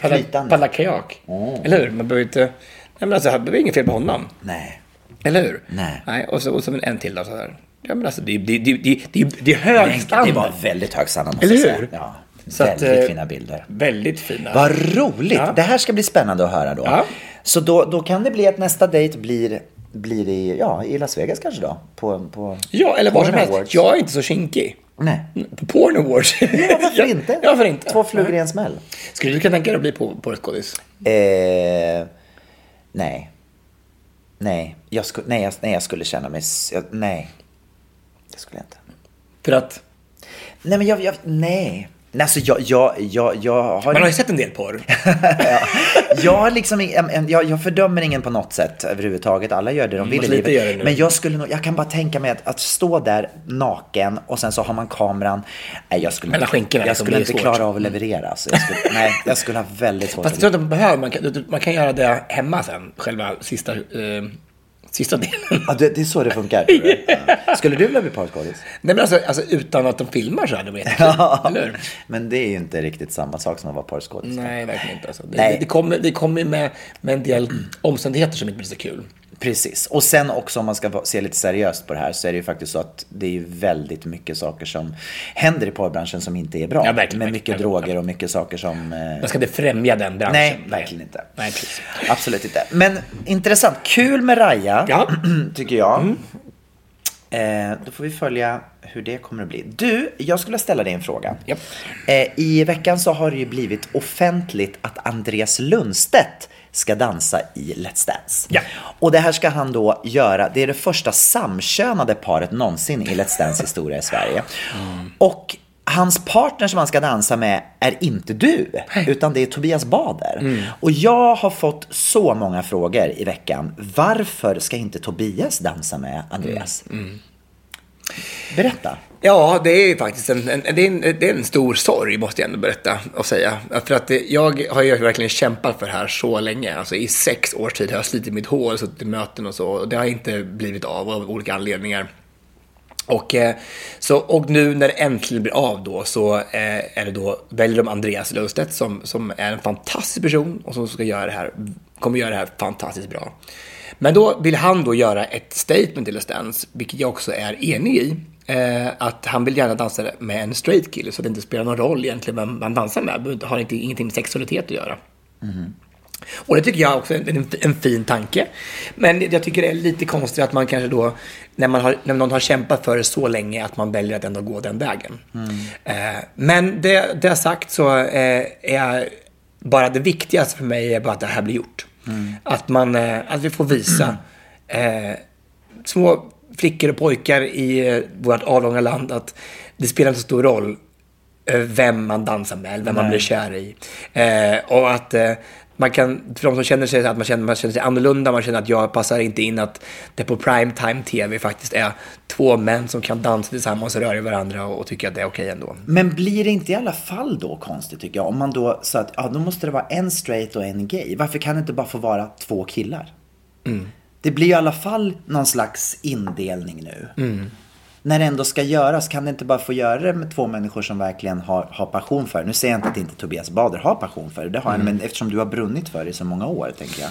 paddla, paddla kajak. Eller hur? Man behöver inte... Nej men alltså, det är inget fel på honom. Nej. Eller hur? Nej. Nej och så, och så en till då så här. Ja men alltså det, det, det, det, det, är hög Men standard. det var väldigt hög standard måste Eller jag säga. hur? Ja. Så att, väldigt eh, fina bilder. Väldigt fina. Vad roligt! Ja. Det här ska bli spännande att höra då. Ja. Så då, då kan det bli att nästa dejt blir, blir i, ja, i Las Vegas kanske då? På, på Ja, eller var som helst. Jag är inte så kinkig. Nej. På Porn Awards. Ja, varför inte? Ja, varför inte? Två flugor i en smäll. Skulle du kunna tänka dig att bli på, på skådis? Eh, nej. Nej. Jag skulle, nej, jag, nej, jag skulle känna mig... Jag, nej. Det skulle jag inte. För att... Nej, men jag... jag nej. Nej, alltså jag, jag, jag, jag har... Man har ju sett en del porr. jag, har liksom, jag, jag fördömer ingen på något sätt överhuvudtaget. Alla gör det de vill i livet. Men jag skulle nog, jag kan bara tänka mig att, att stå där naken och sen så har man kameran. Nej, jag skulle, Mellan skinkorna, jag liksom, skulle inte klara av att leverera. Alltså. Jag skulle, nej, jag skulle ha väldigt svårt Fast jag tror inte man behöver. Man kan, man kan göra det hemma sen. Själva sista, eh, sista delen. Ja, det, det är så det funkar. Ja. Skulle du vilja bli porrskådis? Nej men alltså, alltså utan att de filmar så hade det jättekul. Eller? Men det är ju inte riktigt samma sak som att vara porrskådis. Nej, verkligen inte. Alltså. Det, Nej. det kommer, det kommer med, med en del omständigheter som inte blir så kul. Precis. Och sen också om man ska se lite seriöst på det här så är det ju faktiskt så att det är ju väldigt mycket saker som händer i porrbranschen som inte är bra. Ja, verkligen, Med verkligen. mycket droger och mycket saker som... eh, Man ska inte främja den branschen. Nej, verkligen inte. Nej, precis. Absolut inte. Men intressant. Kul med Raja, Ja. Mm. tycker jag. Eh, då får vi följa hur det kommer att bli. Du, jag skulle ställa dig en fråga. Japp. Eh, I veckan så har det ju blivit offentligt att Andreas Lundstedt ska dansa i Let's Dance. Ja. Och det här ska han då göra, det är det första samkönade paret någonsin i Let's Dance historia i Sverige. Och hans partner som han ska dansa med är inte du, utan det är Tobias Bader. Och jag har fått så många frågor i veckan. Varför ska inte Tobias dansa med Andreas? Berätta. Ja, det är ju faktiskt en, en, det är en, det är en stor sorg, måste jag ändå berätta och säga. För att det, jag har ju verkligen kämpat för det här så länge. Alltså i sex års tid har jag slitit mitt hår, suttit i möten och så. Och det har inte blivit av av olika anledningar. Och, eh, så, och nu när det äntligen blir av då så eh, är det då, väljer de Andreas Lundstedt som, som är en fantastisk person och som ska göra det här, kommer göra det här fantastiskt bra. Men då vill han då göra ett statement till Let's Dance, vilket jag också är enig i. Eh, att han vill gärna dansa med en straight kille så det inte spelar någon roll egentligen vem man dansar med. Det har inte, ingenting med sexualitet att göra. Och det tycker jag också är en, en fin tanke. Men jag tycker det är lite konstigt att man kanske då, när, man har, när någon har kämpat för det så länge, att man väljer att ändå gå den vägen. Eh, men det, det sagt så eh, är bara det viktigaste för mig är bara att det här blir gjort. Att, man, eh, att vi får visa eh, små flickor och pojkar i eh, vårt avlånga land att det spelar inte så stor roll eh, vem man dansar med eller vem man blir kär i. Eh, och att eh, man kan, för de som känner sig att man känner, man känner sig annorlunda, man känner att jag passar inte in att det på primetime tv faktiskt är två män som kan dansa tillsammans och röra varandra och, och tycker att det är okej ändå. Men blir det inte i alla fall då konstigt tycker jag? Om man då sa att ja, då måste det vara en straight och en gay. Varför kan det inte bara få vara två killar? Det blir ju i alla fall någon slags indelning nu. När det ändå ska göras, kan det inte bara få göra det med två människor som verkligen har, har passion för det? Nu säger jag inte att inte Tobias Bader har passion för det, det har han, men eftersom du har brunnit för det i så många år, tänker jag.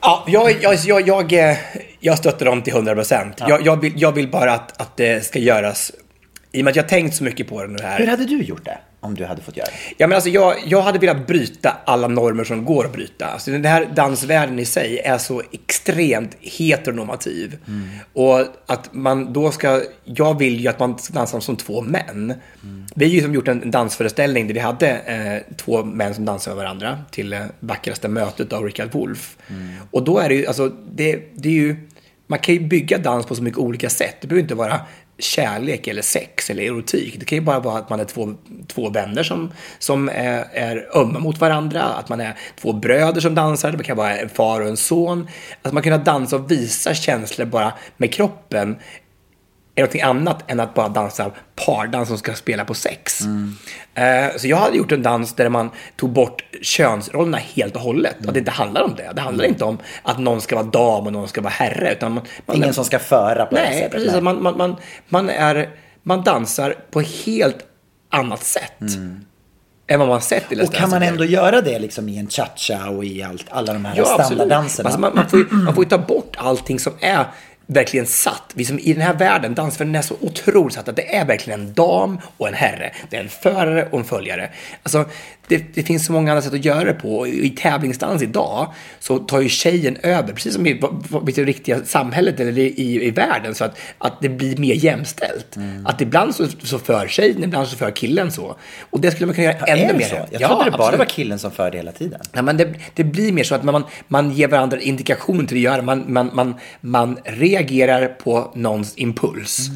Ja, jag, jag, jag, jag, eh, jag stöttar dem till 100 procent. Jag, jag, vill, jag vill bara att, att det ska göras, i och med att jag har tänkt så mycket på det nu här. Hur hade du gjort det? Om du hade fått göra det? Ja, men alltså jag, jag hade velat bryta alla normer som går att bryta. Alltså den här dansvärlden i sig är så extremt heteronormativ. Och att man då ska, jag vill ju att man ska dansa som två män. Vi har ju som gjort en dansföreställning där vi hade eh, två män som dansade med varandra till eh, vackraste mötet av Richard Wolff. Och då är det ju, alltså det, det är ju, man kan ju bygga dans på så mycket olika sätt. Det behöver inte vara kärlek eller sex eller erotik. Det kan ju bara vara att man är två, två vänner som, som är, är ömma mot varandra, att man är två bröder som dansar, det kan vara en far och en son. Att man kan dansa och visa känslor bara med kroppen är någonting annat än att bara dansa pardans som ska spela på sex. Eh, så jag hade gjort en dans där man tog bort könsrollerna helt och hållet. Att det inte handlar om det. Det handlar inte om att någon ska vara dam och någon ska vara herre. Utan man, man, Ingen som ska föra på det Nej, sättet. precis. Nej. Man, man, man, man, är, man dansar på helt annat sätt. Än vad man sett i Let's Och kan man ändå göra det liksom i en cha-cha och i allt, alla de här Ja, standarddanserna? Alltså man, man, får ju, man får ju ta bort allting som är verkligen satt. Vi som i den här världen, dansvärlden är så otroligt satt att det är verkligen en dam och en herre. Det är en förare och en följare. Alltså, det, det finns så många andra sätt att göra det på. I tävlingsdans idag så tar ju tjejen över, precis som i, i det riktiga samhället eller i, i, i världen, så att, att det blir mer jämställt. Mm. Att ibland så, så för tjejen, ibland så för killen så. Och det skulle man kunna göra ännu är det mer. så? Jag Ja, trodde det bara absolut. var killen som förde hela tiden. Ja, men det, det blir mer så att man, man ger varandra indikation till att göra. Man, man, man, man reagerar på någons impuls.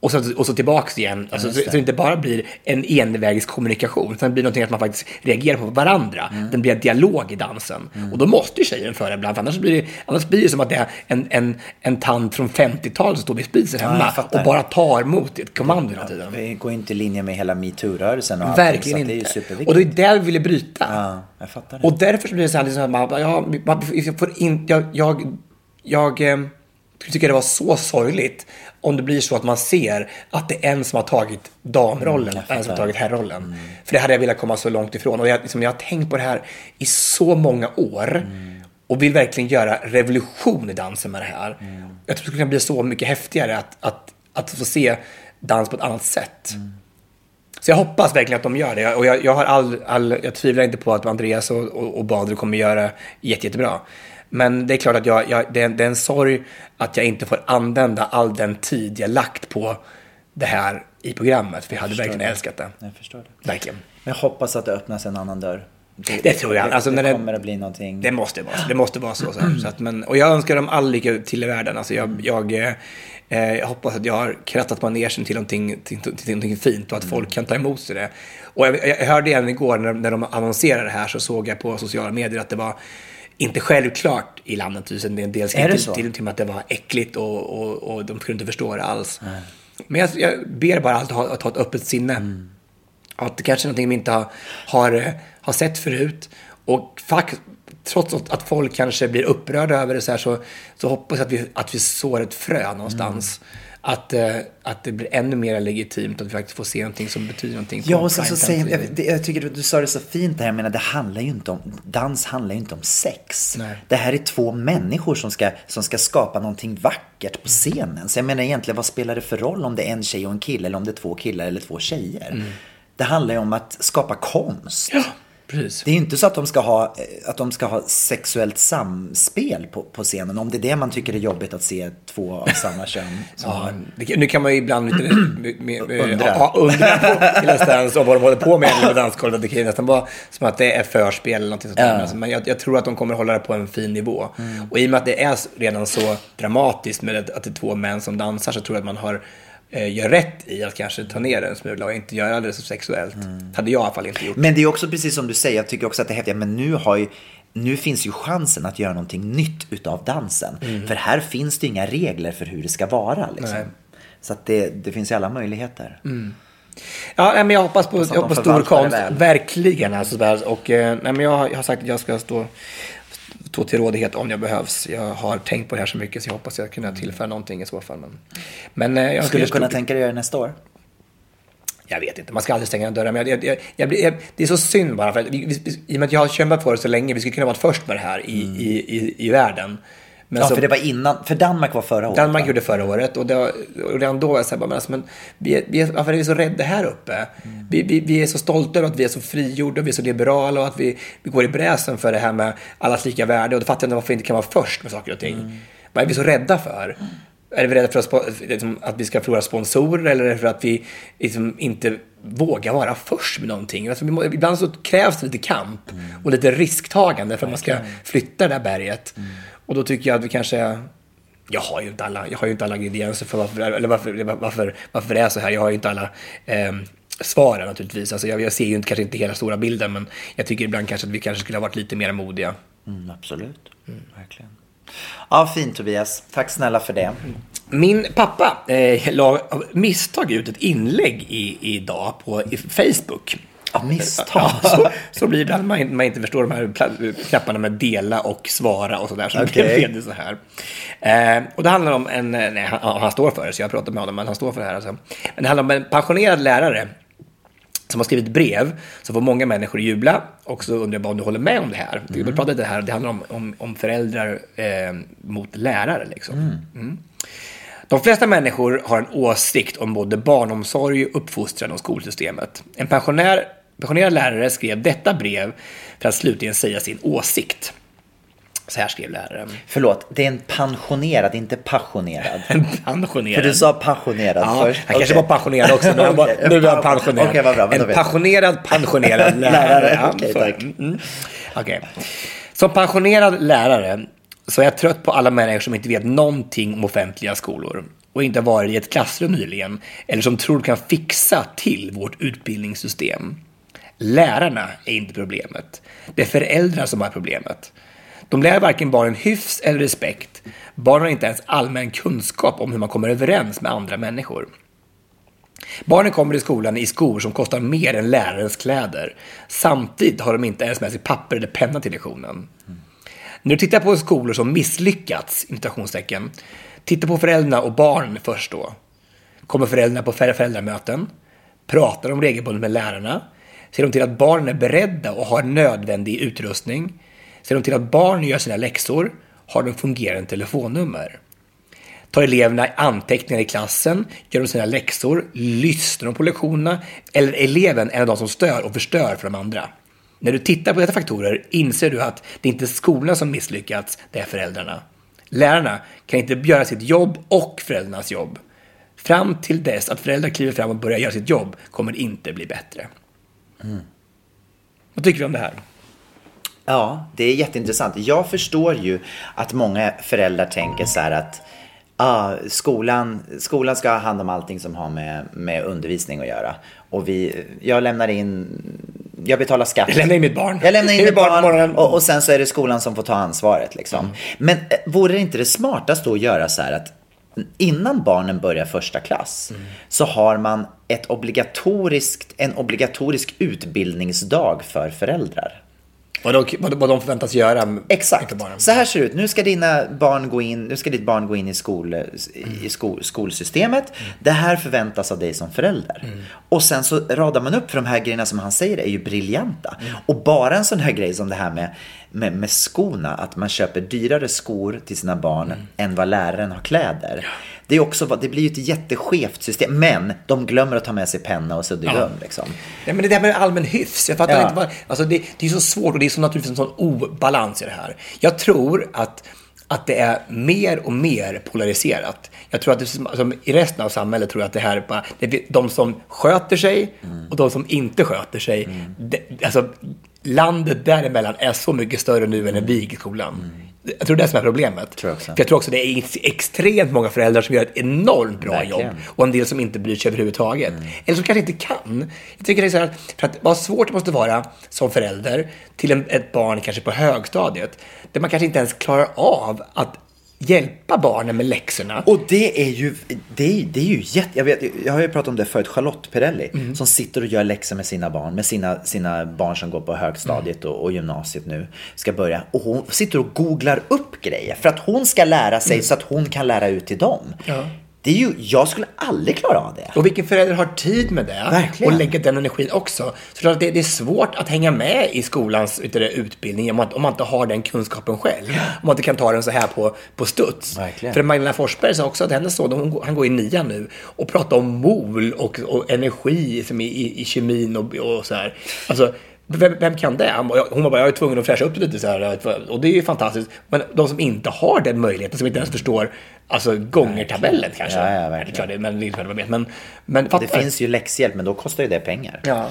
och så, och så tillbaks igen. Alltså, så, så det inte bara blir en envägskommunikation, utan det blir någonting att man faktiskt reagerar på varandra. Mm. Det blir en dialog i dansen. Och då måste ju tjejen föra ibland, för annars blir det, annars blir det som att det är en, en, en tant från 50-talet som står vid spisen jag hemma fattar. och bara tar emot ett kommando hela tiden. Det går inte i linje med hela metoo-rörelsen och allting, Verkligen så att det är inte. Och det är där vi ville bryta. Ja, jag fattar det. Och därför så blir det så här, liksom, att man, ja, man, jag, får in, jag, jag, jag eh, tycker det var så sorgligt om det blir så att man ser att det är en som har tagit damrollen Mm, och en som har tagit herrrollen. För det hade jag velat komma så långt ifrån. Och jag, liksom, jag har tänkt på det här i så många år. Mm. Och vill verkligen göra revolution i dansen med det här. Mm. Jag tror det skulle kunna bli så mycket häftigare att, att, att få se dans på ett annat sätt. Mm. Så jag hoppas verkligen att de gör det. Och jag, jag, har all, all, jag tvivlar inte på att Andreas och, och, och Badr kommer göra jätte, jättebra. Men det är klart att jag, jag, det, är, det är en sorg att jag inte får använda all den tid jag lagt på det här i programmet. För jag hade verkligen det. älskat det. Jag förstår det. Verkligen. Men jag hoppas att det öppnas en annan dörr. Det tror jag. Det, Alltså, det det- kommer att bli någonting. Det måste vara så. Det måste vara så. så, här. så att, men, och jag önskar dem all lycka till i världen. Alltså jag, jag, eh, eh, jag hoppas att jag har krattat manegen till någonting, till, till, någonting fint och att folk kan ta emot sig det. Och jag, jag hörde även igår när, när de annonserade det här så såg jag på sociala medier att det var inte självklart i landet. Utan En del skrev till, till, till att det var äckligt och, och, och de skulle inte förstå det alls. Men jag, jag ber bara att ha, att ha ett öppet sinne. Att det kanske är någonting vi inte har, har, har sett förut. Och fakt, trots att, folk kanske blir upprörda över det så här så, så hoppas jag att vi, att vi sår ett frö någonstans. Att, eh, att det blir ännu mer legitimt att vi faktiskt får se någonting som betyder någonting. Ja, och sen så säger, jag, jag tycker du, sa det så fint där. Jag menar, det handlar ju inte om, dans handlar ju inte om sex. Nej. Det här är två människor som ska, som ska skapa någonting vackert på scenen. Så jag menar egentligen, vad spelar det för roll om det är en tjej och en kille eller om det är två killar eller två tjejer? Det handlar ju om att skapa konst. Ja, precis. Det är inte så att de ska ha, att de ska ha sexuellt samspel på, på scenen. Om det är det man tycker är jobbigt att se två av samma kön. Ja, har. det- nu kan man ju ibland lite, Undra. Ja, undra på nästan om vad de håller på med på dansgolvet. Det kan ju nästan vara som att det är förspel eller någonting sånt. Ja. Alltså, Men jag, jag tror att de kommer hålla det på en fin nivå. Mm. Och i och med att det är redan så dramatiskt med att, det är två män som dansar så tror jag att man har gör rätt i att kanske ta ner det en smula och inte göra det så sexuellt. Mm. hade jag i alla fall inte gjort. Men det är också precis som du säger, jag tycker också att det är häftigt, men nu har ju nu finns ju chansen att göra någonting nytt utav dansen. För här finns det inga regler för hur det ska vara. Liksom. Så att det, det finns ju alla möjligheter. Ja, nej, men jag hoppas på, jag hoppas stor konst. Verkligen. Alltså, och, eh, nej, men jag har sagt att jag ska stå, stå till rådighet om jag behövs. Jag har tänkt på det här så mycket så jag hoppas jag kunna tillföra någonting i så fall. Men, men eh, jag Skulle du kunna tänka dig att göra det nästa år? Jag vet inte, man ska aldrig stänga dörrar. Men jag, jag, jag, det är så synd bara. För att vi, vi, I och med att jag har kämpat för det så länge, vi skulle kunna vara först med det här i, i, i, i världen. Men Ja, så- för det var innan, för Danmark var förra året. Danmark va? gjorde förra året och, det, var- och redan då var jag så här, bara, men, alltså, men vi, är- vi, är- varför är vi så rädda här uppe? Vi, vi, vi är så stolta över att vi är så frigjorda, vi är så liberala och att vi, vi går i bräschen för det här med allas lika värde och då fattar jag inte varför vi inte kan vara först med saker och ting. Vad är vi så rädda för? Är vi rädda för att, liksom, att vi ska förlora sponsorer eller är det för att vi liksom, inte vågar vara först med någonting? Alltså, må, ibland så krävs det lite kamp och lite risktagande för att man ska flytta det där berget. Och då tycker jag att vi kanske jag har ju inte alla, jag har ju inte alla ingredienser för varför, eller varför, varför, varför det är så här. Jag har ju inte alla eh, svaren naturligtvis. Alltså jag, jag ser ju inte, kanske inte hela stora bilden, men jag tycker ibland kanske att vi kanske skulle ha varit lite mer modiga. Mm, absolut, verkligen. Ja, fint Tobias. Tack snälla för det. Min pappa eh, la av misstag ut ett inlägg i, idag på i Facebook. Av misstag? Så, så blir det ibland man, man inte förstår de här knapparna med dela och svara och sådär. Så Okej. det blev det så här. Eh, och det handlar om en, nej, han, han står för det, så jag pratar med honom, men han står för det här. Alltså. Men det handlar om en pensionerad lärare som har skrivit brev så får många människor jubla. Och så undrar jag bara om du håller med om det här. Vi pratar lite här, det handlar om, om, om föräldrar eh, mot lärare. Liksom. Mm. De flesta människor har en åsikt om både barnomsorg, uppfostran och skolsystemet. En pensionär, pensionerad lärare skrev detta brev för att slutligen säga sin åsikt. Så här skrev läraren. Förlåt, det är en pensionerad, inte passionerad. En pensionerad. För du sa passionerad Ja, först. han kanske Okej. var pensionerad också, men nu är han pensionerad. Vad bra. en passionerad, pensionerad lärare. Okej, så- tack. mm. Som pensionerad lärare så är jag trött på alla människor som inte vet någonting om offentliga skolor. och inte har varit i ett klassrum nyligen eller som tror kan fixa till vårt utbildningssystem. Lärarna är inte problemet. Det är föräldrarna som har problemet. De lär varken barnen hyfs eller respekt. Barnen har inte ens allmän kunskap om hur man kommer överens med andra människor. Barnen kommer till skolan i skor som kostar mer än lärarens kläder. Samtidigt har de inte ens med sig papper eller penna till lektionen. När du tittar på skolor som misslyckats, imitationstecken, titta på föräldrarna och barnen först då. Kommer föräldrarna på föräldramöten? Pratar de regelbundet med lärarna? Ser de till att barnen är beredda och har nödvändig utrustning? Ser de till att barnen gör sina läxor? Har de fungerande telefonnummer? Tar eleverna anteckningar i klassen? Gör de sina läxor? Lyssnar de på lektionerna? Eller är eleven en av de som stör och förstör för de andra? När du tittar på dessa faktorer inser du att det inte är skolan som misslyckats, det är föräldrarna. Lärarna kan inte göra sitt jobb och föräldrarnas jobb. Fram till dess att föräldrar kliver fram och börjar göra sitt jobb kommer det inte bli bättre. Mm. Vad tycker du om det här? Ja, det är jätteintressant. Jag förstår ju att många föräldrar tänker så här att ah, skolan, skolan ska ha hand om allting som har med, med undervisning att göra. Och vi, jag lämnar in, jag betalar skatt. Jag lämnar in mitt barn. Jag lämnar in mitt barn och, och sen så är det skolan som får ta ansvaret. Liksom. Mm. Men eh, vore det inte det smartaste att göra så här att innan barnen börjar första klass mm. så har man ett obligatoriskt, en obligatorisk utbildningsdag för föräldrar. Vad de, vad de förväntas göra. Exakt. Så här ser det ut. Nu ska dina barn gå in, nu ska ditt barn gå in i, skol, i skol, skolsystemet. Mm. Det här förväntas av dig som förälder. Mm. Och sen så radar man upp, för de här grejerna som han säger är ju briljanta. Och bara en sån här grej som det här med, med, med skorna, att man köper dyrare skor till sina barn mm. än vad läraren har kläder. Ja. Det, är också, det blir ju ett jätteskevt system, men de glömmer att ta med sig penna och suddgum. Ja. Liksom. Ja, men det där med allmän hyfs, jag fattar ja. inte vad, alltså det, det är så svårt och det är så naturligtvis en sån obalans i det här. Jag tror att att det är mer och mer polariserat. Jag tror att det, alltså, i resten av samhället tror jag att det här är bara, det är de som sköter sig mm. och de som inte sköter sig. Mm. Det, alltså, landet däremellan är så mycket större nu än en vig i skolan. Mm. Jag tror det är det som är problemet. Tror jag, För jag tror också det är extremt många föräldrar som gör ett enormt bra Verkligen. jobb och en del som inte bryr sig överhuvudtaget. Mm. Eller som kanske inte kan. Jag tycker det är så här, för att vad svårt det måste vara som förälder till en, ett barn kanske på högstadiet, där man kanske inte ens klarar av att hjälpa barnen med läxorna. Och det är ju, det är, det är ju jätte, jag, vet, jag har ju pratat om det förut, Charlotte Perrelli, mm. som sitter och gör läxor med sina barn, med sina, sina barn som går på högstadiet mm. och, och, gymnasiet nu, ska börja. Och hon sitter och googlar upp grejer för att hon ska lära sig mm. så att hon kan lära ut till dem. Ja. Det är ju, jag skulle aldrig klara av det. Och vilken förälder har tid med det? Verkligen. Och lägger den energin också. Så det, det är svårt att hänga med i skolans utbildning om man, om man inte har den kunskapen själv. Om man inte kan ta den så här på, på studs. Verkligen. För Magdalena Forsberg sa också att hennes son, han går i nian nu, och pratar om mol och, och energi som i, i, i kemin och, och så här. Alltså, vem, vem, kan det? Hon var bara, jag är tvungen att fräscha upp det lite så här. Och det är ju fantastiskt. Men de som inte har den möjligheten, som inte ens förstår alltså gångertabellen kanske. Ja, ja, verkligen. Men, men, men, men, det finns ju läxhjälp, men då kostar ju det pengar. Ja.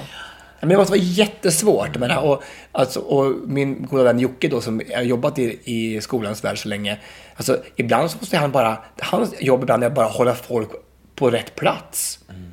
Men det måste vara jättesvårt. Men, och, alltså, och min goda vän Jocke då, som har jobbat i, i skolans värld så länge. Alltså, ibland så måste han bara, hans jobb ibland är bara hålla folk på rätt plats. Mm.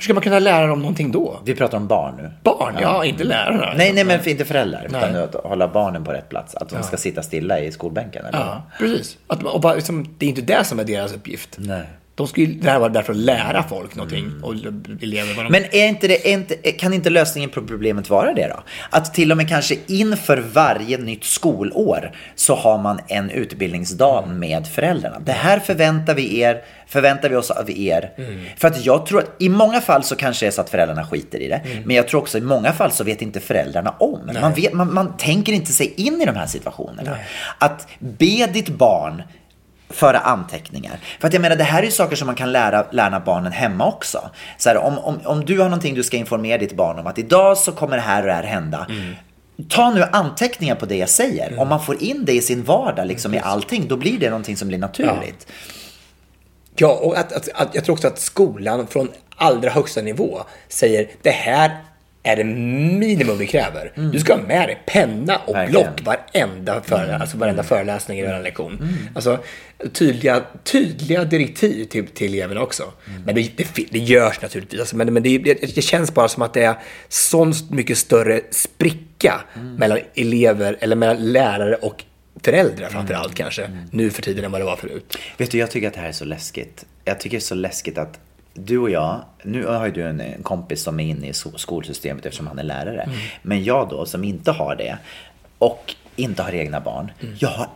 Hur ska man kunna lära dem någonting då? Vi pratar om barn nu. Barn, ja, inte lärarna. Nej, nej, men inte föräldrar. Utan Nej. att hålla barnen på rätt plats. Att de ska sitta stilla i skolbänken. Eller? Ja, precis. Att, och bara, liksom, det är inte det som är deras uppgift. Nej. De ju det här vara därför att lära folk någonting och elever vad de... Men är inte det, är inte, kan inte lösningen på problemet vara det då? Att till och med kanske inför varje nytt skolår så har man en utbildningsdag med föräldrarna. Det här förväntar vi, er, förväntar vi oss av er. För att jag tror att i många fall så kanske det är så att föräldrarna skiter i det. Men jag tror också i många fall så vet inte föräldrarna om. Man, vet, man, man tänker inte sig in i de här situationerna. Att be ditt barn föra anteckningar. För att jag menar, det här är ju saker som man kan lära, lära barnen hemma också. Så här, om, om, om du har någonting du ska informera ditt barn om att idag så kommer det här och det här hända. Ta nu anteckningar på det jag säger. Om man får in det i sin vardag, liksom i allting, då blir det någonting som blir naturligt. Ja, och att, att, att, jag tror också att skolan från allra högsta nivå säger det här är det minimum vi kräver. Du ska ha med dig penna och Verkligen. block varenda, före, alltså varenda föreläsning i varenda lektion. Alltså, tydliga, tydliga direktiv till, till eleverna också. Men det, det, det görs naturligtvis. Alltså, men men det, det, det känns bara som att det är sån mycket större spricka mellan elever, eller mellan lärare och föräldrar framför allt kanske, nu för tiden än vad det var förut. Vet du, jag tycker att det här är så läskigt. Jag tycker det är så läskigt att du och jag, nu har ju du en kompis som är inne i skolsystemet eftersom han är lärare. Men jag då, som inte har det och inte har egna barn, jag har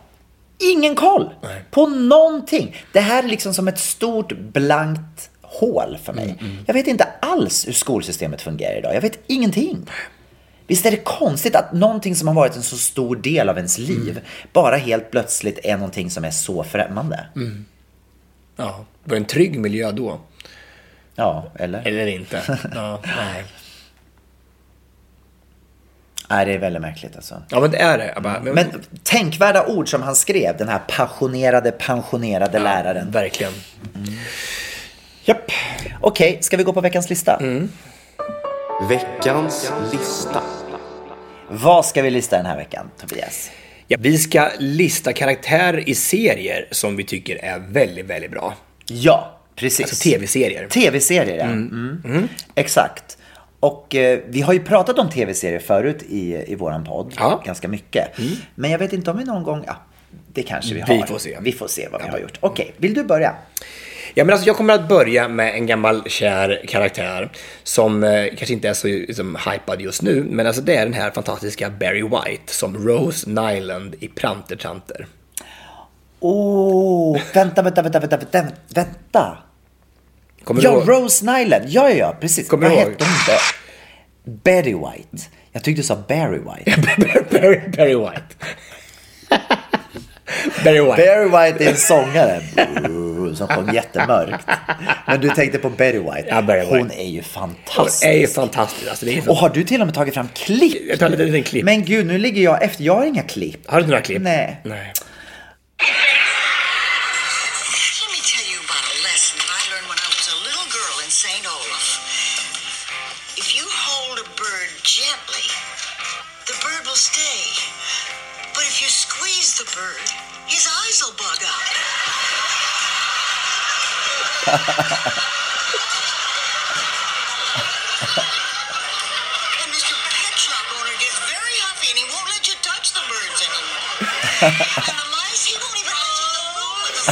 ingen koll på någonting. Det här är liksom som ett stort blankt hål för mig. Jag vet inte alls hur skolsystemet fungerar idag. Jag vet ingenting. Visst är det konstigt att någonting som har varit en så stor del av ens liv bara helt plötsligt är någonting som är så främmande? Ja, det var en trygg miljö då. Ja, eller? Eller inte. Ja, nej. Nej, det är väldigt märkligt alltså. ja men det är det. Bara, men, Men tänkvärda ord som han skrev, den här passionerade, pensionerade läraren. verkligen. Japp. Okej, ska vi gå på veckans lista? Veckans lista. Vad ska vi lista den här veckan, Tobias? Ja, vi ska lista karaktärer i serier som vi tycker är väldigt, väldigt bra. Ja, precis. Alltså tv-serier. Tv-serier, ja. Mm. Exakt. Och eh, vi har ju pratat om tv-serier förut i, i våran podd, Ja. Mm. ganska mycket. Men jag vet inte om vi någon gång, ja, det kanske vi Vi har. får se. Vi får se vad vi har gjort. Okej, vill du börja? Ja, men alltså, jag kommer att börja med en gammal kär karaktär som eh, kanske inte är så liksom, hypad just nu, men alltså, det är den här fantastiska Barry White som Rose Nyland i Prantertanter. Åh, vänta, vänta, vänta, vänta, vänta, vänta. Kommer Ja? Rose Nyland. Ja, ja, ja, precis. Kommer Vad hette hon inte? Betty White. Jag tyckte du sa Barry White. Barry, Barry White. Barry White. Barry White är en sångare som sjöng jättemörkt. Men du tänkte på Betty White. Ja, Barry White. Hon är ju Hon fantastisk. är ju fantastisk. Alltså, är Och har du till och med tagit fram klipp? Jag tar lite, lite klipp. Men gud, nu ligger jag efter. Jag har inga klipp. Har du några klipp? Nej. Nej. Mr. Pet Shop owner gets very huffy and he won't let you touch the birds anymore.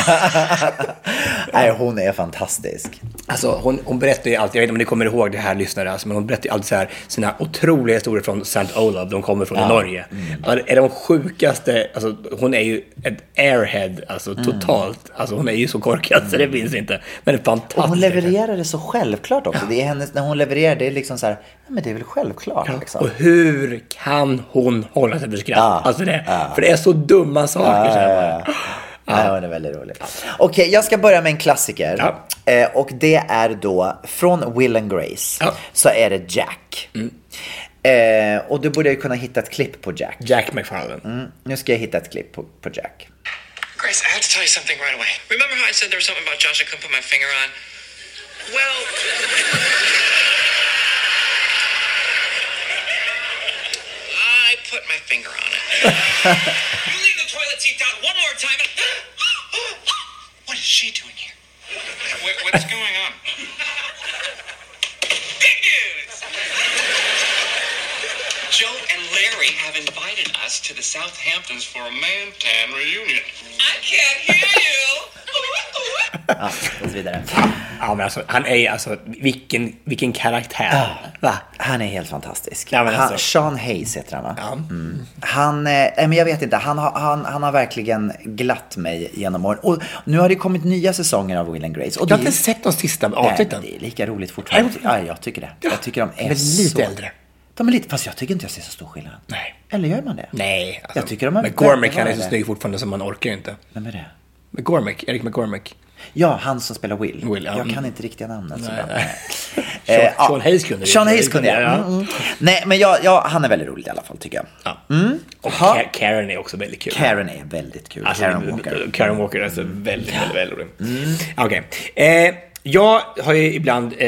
Nej, hon är fantastisk. Alltså, hon, hon berättar ju alltid, jag vet inte om ni kommer ihåg det här lyssnare, alltså, men hon berättar ju alltid så här, sina otroliga historier från St. Olaf, de kommer från i Norge. Ja, det är de sjukaste, alltså, hon är ju ett airhead, alltså totalt, alltså hon är ju så korkad så det finns inte. Men fantastiskt. Och hon levererar det så självklart också. Det är hennes, när hon levererar, det är liksom så här, ja men det är väl självklart. Liksom. Och hur kan hon hålla sig för skratt? Ja. Alltså det, Ja. För det är så dumma saker. bara. Ja, hon är väldigt rolig. Okej, jag ska börja med en klassiker. Ja. Eh, och det är då från Will and Grace. Ja. Så är det Jack. Eh, och då borde jag kunna hitta ett klipp på Jack. Jack McFarlane. Mm, nu ska jag hitta ett klipp på, på Jack. Grace, I have to tell you something right away. Remember how I said there was something about Josh I couldn't put my finger on? Well, I put my finger on it. you leave the toilet seat down one more time. And... what is she doing here? What, what's going on? Big news! Joe and Larry have invited us to the Southamptons for a man-tan reunion. I can't hear you! Ja, och så vidare. Ja, men alltså, han är alltså, vilken, vilken karaktär. Va? Han är helt fantastisk. Ja, men han, alltså- Sean Hayes heter han va? Mm. Han, eh, men jag vet inte, han har, han, han har verkligen glatt mig genom åren. Och nu har det kommit nya säsonger av Will and Grace. Och Jag har är- inte sett de sista avsnitten. det är lika roligt fortfarande. Ja, jag tycker det. Jag tycker de är Men lite så... äldre. De är lite, fast jag tycker inte jag ser så stor skillnad. Nej. Eller gör man det? Nej. Alltså, Jag tycker de har McGormick, han är så snygg fortfarande som man orkar ju inte. Vem är det? McGormick, Eric McGormick. Ja, han som spelar Will. Will, ja. Jag kan inte riktiga namnet. Nej, nej. Eh. Sean Hayes kunde. Sean Hayes kunde jag. Ja. Mm, mm. Nej, men jag, jag, han är väldigt rolig i alla fall tycker jag. Ja. Mm. Och Ha. Ka- Karen är också väldigt kul. Karen är väldigt kul. Alltså, Karen Walker. Karen Walker är alltså väldigt, väldigt, väldigt rolig. Okej. Eh, jag har ju ibland, eh,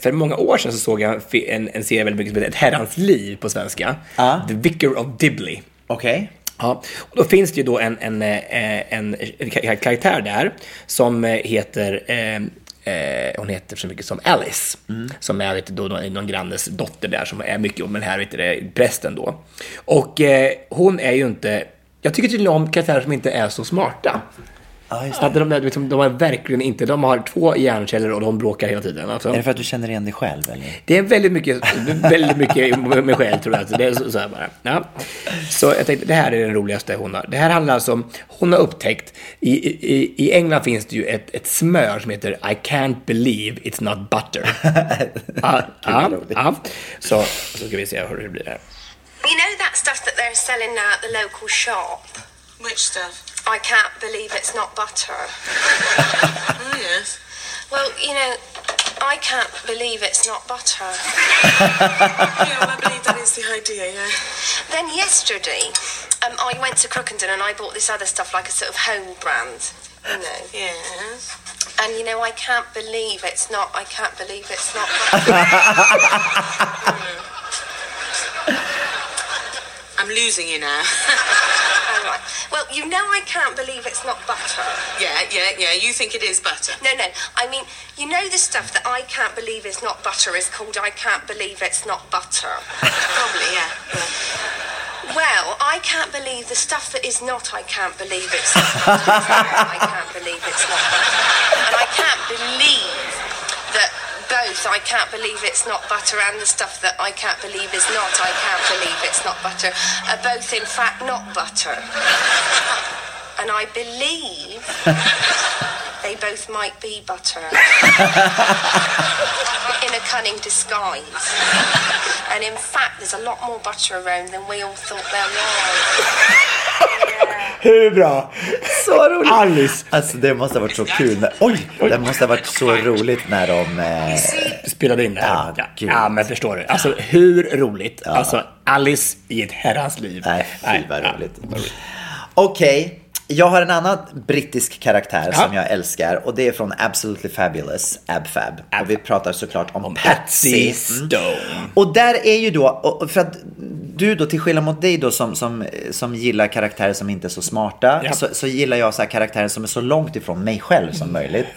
för många år sedan så såg jag en, en, serie väldigt mycket som heter Ett herrans liv på svenska. Ja. The Vicar of Dibley. Okej. Ja, och då finns det ju då en, en, eh, en, en karaktär där som eh, heter eh, Eh, hon heter så mycket som Alice, som är vet, då, någon, grannes dotter där som är mycket om den här vet, du, prästen då. Och eh, hon är ju inte, jag tycker tydligen om karaktärer som inte är så smarta. Ja, just Att de, de, liksom, de är verkligen inte, de har två hjärnceller och de bråkar hela tiden. Alltså. Är det för att du känner igen dig själv eller? Det är väldigt mycket, väldigt mycket mig själv tror jag. Alltså, Det är så, så här bara. Ja. Så jag tänkte, det här är den roligaste hon har. Det här handlar alltså om, hon har upptäckt, i, i, i England finns det ju ett, ett smör som heter I can't believe it's not butter. ja, ja, ja. Så, så ska vi se hur det blir här. You know that stuff that they're selling now at the local shop? Which stuff? I can't believe it's not butter. Oh, yes. Well, you know, I can't believe it's not butter. yeah, I believe that is the idea, yeah. Then yesterday, um, I went to Crookenden and I bought this other stuff, like a sort of home brand, you know. Yes. And you know, I can't believe it's not. I can't believe it's not butter. I'm losing you now. You know, I can't believe it's not butter. yeah, yeah, yeah. You think it is butter. No, no. I mean, you know, the stuff that I can't believe is not butter is called I can't believe it's not butter. Probably, yeah. yeah. Well, I can't believe the stuff that is not I can't believe it's not butter. I can't believe it's not butter. And I can't believe both I can't believe it's not butter and the stuff that I can't believe is not I can't believe it's not butter are both in fact not butter. And I believe they both might be butter. in a cunning disguise. And in fact, there's a lot more butter around than we all thought there was. Hur bra? Så roligt! Alice. Alltså det måste ha varit så kul. När, oj! Det måste ha varit så roligt när de... Eh, Spelade in det här. Ja, Ja, ja, men förstår du. Alltså hur roligt? Alltså Alice i ett herrans liv. nej, fy vad ja, roligt. vad roligt. Jag har en annan brittisk karaktär Ja. som jag älskar och det är från Absolutely Fabulous, Ab Fab. Och vi pratar såklart om, Patsy. Patsy Mm. Stone. Och där är ju då, för att du då till skillnad mot dig då som, som, som gillar karaktärer som inte är så smarta, Ja. så, så gillar jag så karaktärer som är så långt ifrån mig själv som möjligt.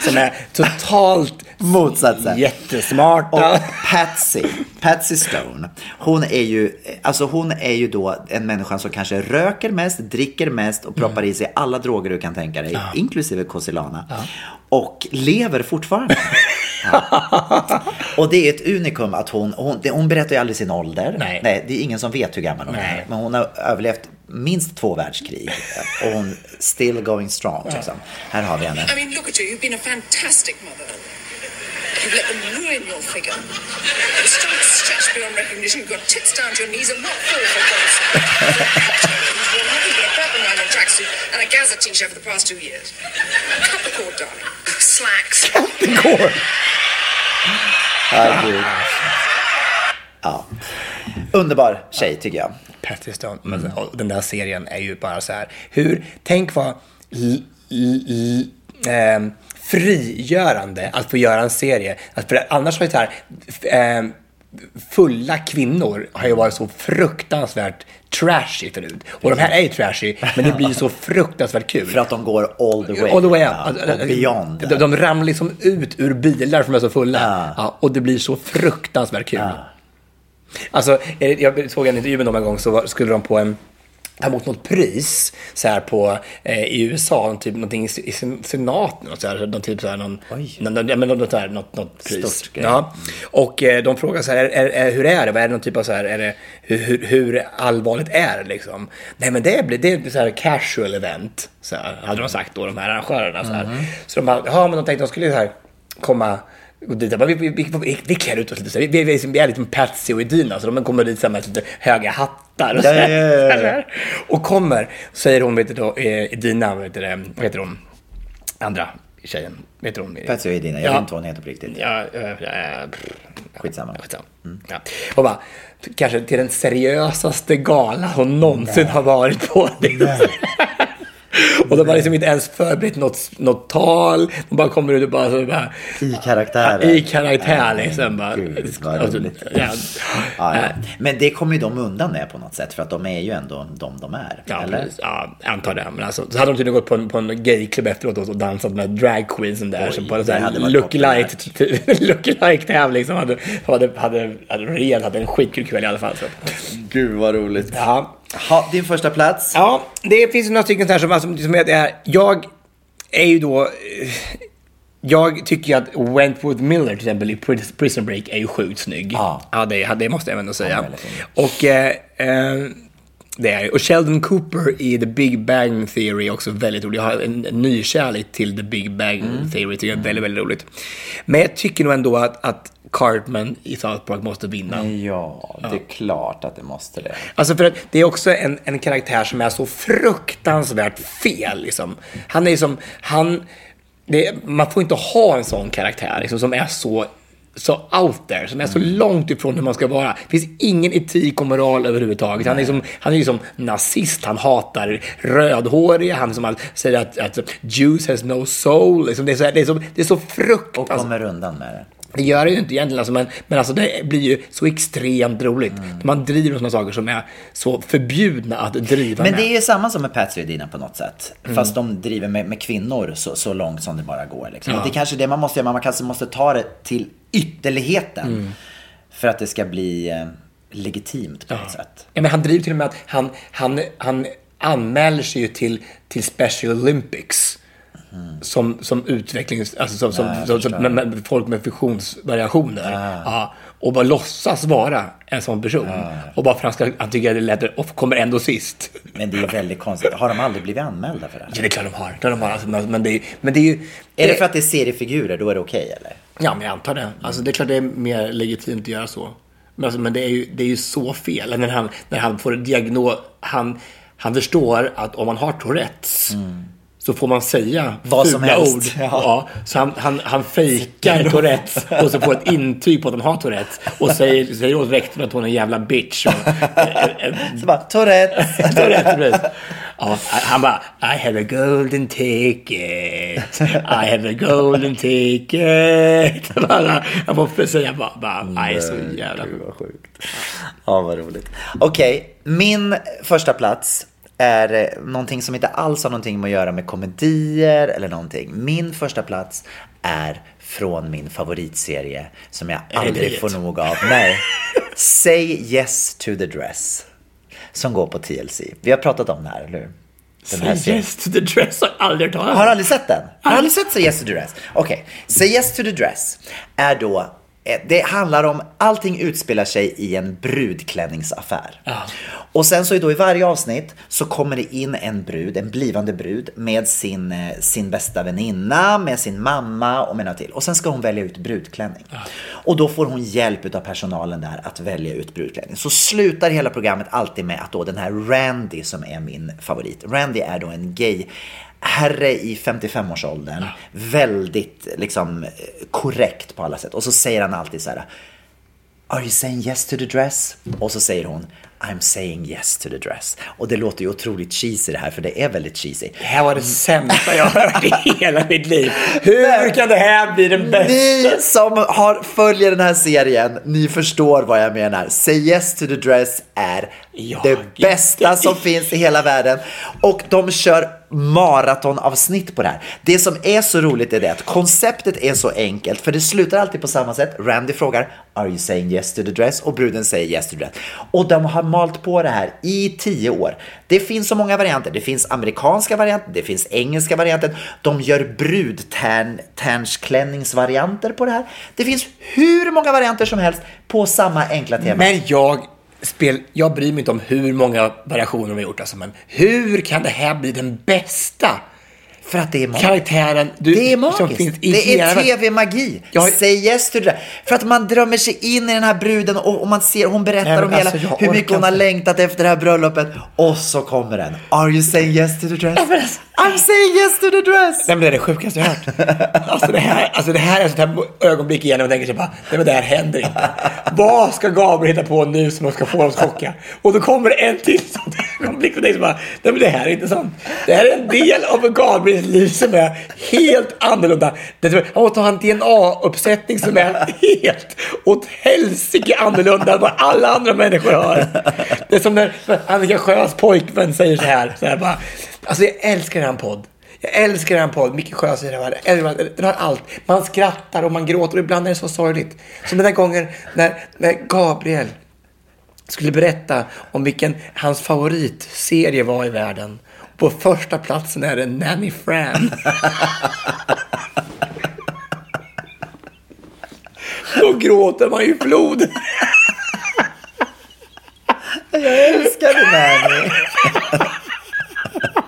Som är totalt Motsatsen. jättesmarta. Och Patsy, Patsy Stone, hon är ju, alltså hon är ju då en människa som kanske röker mest, dricker mest och proppar i sig alla droger du kan tänka dig, inklusive Cosilana. Och lever fortfarande. Ja. Och det är ett unikum att hon, hon, hon berättar ju aldrig sin ålder. Nej. det är ingen som vet hur gammal hon är. Nej. Men hon har överlevt minst två världskrig. Och hon still going strong. Liksom. Här har vi henne. I mean, look at you. You've been a fantastic mother. You've let them ruin your figure. Your stomach's stretched beyond recognition. You've got tits down to your knees and what for, for God's sake? You've nothing but a purple nylon tracksuit and a Gaza t-shirt for the past two years. Cut the cord, darling. Slacks. Herregud. Ja. Underbar tjej tycker jag. Patty Stone. Och den där serien är ju bara så här. Hur, tänk vad ehm, frigörande att få göra en serie. Att för annars har ju så här, ehm, fulla kvinnor har ju varit så fruktansvärt trashy förut. Och de här är ju trashy, men det blir så fruktansvärt kul. För att de går all the way. All the way up. Ja, och beyond. De, de ramlar liksom ut ur bilar de är så fulla. Ja. och det blir så fruktansvärt kul. Alltså, jag såg en intervju med dem en gång så skulle de på en ta emot något pris så här på, eh, i USA, typ någonting i, i sen- senaten, och så här, någon typ så här, någon, någon, ja, men något, här, något, något pris. Stort grej. Ja. Och eh, de frågar så här, är, är, är, hur är det? Vad är det någon typ av så här, är det, hur, hur, allvarligt är det liksom? Nej men det blir, det är så här casual event, så här, hade de sagt då, de här arrangörerna. Så, här. så de bara, ja men de tänkte de skulle så här komma och dit, bara, vi, vi, vi, vi, klär ut oss lite så. Vi, vi, vi är lite som Patsy och Edina, så de kommer dit så med lite höga hattar och så, Ja, ja, ja, ja. Och kommer, säger hon, vet du då, eh, Edina, vet du det, vad heter hon? Andra tjejen, vet hon? Patsy och Edina, jag vet inte vad hon heter på riktigt. Ja, äh, äh, Skitsamma. Skitsamma. Ja. Och bara, kanske till den seriösaste gala hon någonsin har varit på. Och de har liksom inte ens förberett något, något tal. De bara kommer ut och bara... Så bara I karaktär. I karaktär liksom. Bara, Gud, vad alltså, roligt. ja. Ja, ja. Men det kommer ju de undan med på något sätt för att de är ju ändå de de är. Ja, eller? precis. ja, jag antar det. Men alltså, så hade de tydligen gått på en, på en gayklubb efteråt och dansat med drag queensen där. Oj, så på en sån här hade varit look-alike look tävling som hade, hade, hade, hade, Rian hade en skitkul kväll i alla fall. Så. Gud vad roligt. Ja. Ha, din första plats? Ja, det finns några stycken här som, alltså, som är, det här, jag är ju då, eh, jag tycker ju att Wentworth Miller till exempel i Pris- Prison Break är ju sjukt snygg. Ja, det, det måste jag ändå säga. Och eh, eh, det är Och Sheldon Cooper i The Big Bang Theory är också väldigt rolig. Jag har en, en ny kärlek till The Big Bang Theory, tycker jag är väldigt, väldigt roligt. Men jag tycker nog ändå att, att Cartman i South Park måste vinna. Ja, det är klart att det måste det. Alltså för att det är också en, en karaktär som är så fruktansvärt fel. Liksom. Han är som, han, det, man får inte ha en sån karaktär liksom, som är så så out there, som är så långt ifrån hur man ska vara. Det finns ingen etik och moral överhuvudtaget. Han är, som, han är ju som nazist, han hatar rödhåriga, han som säger att, att Jews has no soul. Liksom det, är så, det, är så, det är så fruktansvärt. Och kommer undan med det. Det gör det ju inte egentligen, alltså, men, men alltså det blir ju så extremt roligt. Mm. Man driver med sådana saker som är så förbjudna att driva Men med. det är ju samma som med Patsy och Dina på något sätt. Mm. Fast de driver med, med kvinnor så, så långt som det bara går. Liksom. Ja. Det är kanske det man måste göra, man kanske måste ta det till ytterligheten. Mm. För att det ska bli eh, legitimt på något sätt. Ja, men han driver till och med att han, han, han anmäler sig ju till, till Special Olympics. Som, som utvecklings... Alltså som, som, som, som, med, med folk med funktionsvariationer. Ja, och bara låtsas vara en sån person. Och bara för att han, ska, han tycker att det lättare och kommer ändå sist. Men det är ju väldigt konstigt. Har de aldrig blivit anmälda för det? Ja, det är klart de har. Är, de har alltså, men, det men det är ju... Är det för att det är seriefigurer, då är det okej eller? Ja, men jag antar det. Alltså, det är klart det är mer legitimt att göra så. Men, alltså, men det, är ju, det är ju så fel. När han, när han får en diagnos, han, han förstår att om man har Tourettes så får man säga. Vad som fula helst. ord. Ja. Ja. så han, han, han fejkar Tourettes och så får ett intyg på att han har Tourettes och säger, säger åt rektorn att hon är en jävla bitch. Och, så bara, Tourettes. Tourettes. Ja, han bara, I have a golden ticket. I have a golden ticket. Han får säga bara, bara nej, så jävla sjukt. Ja, vad roligt. Okej, min första plats är någonting som inte alls har någonting med att göra med komedier eller någonting. Min första plats är från min favoritserie som jag aldrig får nog av. Nej. Say yes to the dress. Som går på TLC. Vi har pratat om det här, eller hur? Den Say serien. yes to the dress har jag aldrig hört talas om. Har du aldrig sett den? Har du aldrig sett Say Yes to the Dress? Okej, Say Yes to the Dress är då, det handlar om, allting utspelar sig i en brudklänningsaffär. Och sen så är då i varje avsnitt så kommer det in en brud, en blivande brud med sin, eh, sin bästa väninna, med sin mamma och med några till. Och sen ska hon välja ut brudklänning. Och då får hon hjälp av personalen där att välja ut brudklänning. Så slutar hela programmet alltid med att då den här Randy som är min favorit. Randy är då en gay herre i 55-årsåldern. Väldigt liksom korrekt på alla sätt. Och så säger han alltid så här. Are you saying yes to the dress? Och så säger hon I'm saying yes to the dress. Och det låter ju otroligt cheesy det här, för det är väldigt cheesy. Det här var det sämsta jag har hört i hela mitt liv. Hur kan det här bli den bästa? Ni som har, följer den här serien, ni förstår vad jag menar. Say yes to the dress är det bästa som finns i hela världen. Och de kör maratonavsnitt på det här. Det som är så roligt är det att konceptet är så enkelt, för det slutar alltid på samma sätt. Randy frågar Are you saying yes to the dress? Och bruden säger yes to the dress. Och de har malt på det här i tio år. Det finns så många varianter. Det finns amerikanska varianter, det finns engelska varianter. De gör brudtärnsklänningsvarianter på det här. Det finns hur många varianter som helst på samma enkla tema. Men jag, spel, jag bryr mig inte om hur många variationer de har gjort. Alltså, men hur kan det här bli den bästa? För att det är magiskt. Karaktären du, Det är magiskt. Det är hela- tv-magi. Jag- Say yes to that. För att man drömmer sig in i den här bruden och, och man ser, hon berättar Nej, om hela, alltså, jag hur mycket hon har längtat efter det här bröllopet. Och så kommer den. Are you saying yes to the dress? I'm saying yes to the dress. Nej, men det är det sjukaste jag hört. Alltså det här, alltså det här är ett sånt här ögonblick igen när man tänker sig bara, nej men det här händer inte. Vad ska Gabriel hitta på nu som ska få dem att chocka? Och då kommer det en till sånt ögonblick och tänker sig bara, nej men det här är inte sant. Det här är en del av Gabriels liv som är helt annorlunda. Han måste ha en DNA-uppsättning som är helt åt helsike annorlunda än vad alla andra människor har. Det är som när Annika Sjös pojkvän säger så här, så här bara, alltså jag älskar den podd. Jag älskar den podd. Micke Sjö säger det här. Den. Har allt. Man skrattar och man gråter och ibland är det så sorgligt. Som den där gången när, när Gabriel skulle berätta om vilken hans favoritserie var i världen. På första platsen är det Nanny Fran. Då gråter man ju flod. Jag älskar Nanny.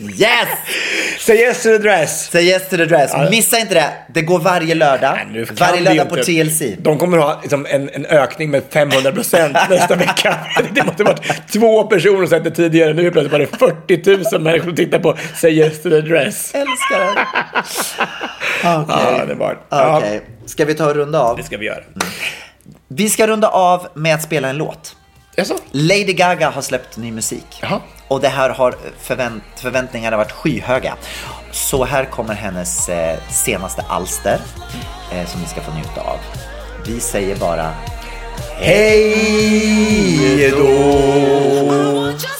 Yes! Say yes to the dress. Say yes to the dress. Ja. Missa inte det. Det går varje lördag. Kan varje lördag på TLC. De kommer att ha liksom en, en ökning med 500 procent nästa vecka. Det måste ha varit två personer som sett det tidigare. Nu är det plötsligt bara 40 000 människor som tittar på Say yes to the dress. Älskar det var ja, Okej, ska vi ta och runda av? Det ska vi göra. Vi ska runda av med att spela en låt. Jaså? Lady Gaga har släppt ny musik. Jaha. Och det här har förvänt, förväntningarna varit skyhöga. Så här kommer hennes eh, senaste alster eh, som ni ska få njuta av. Vi säger bara Hej då!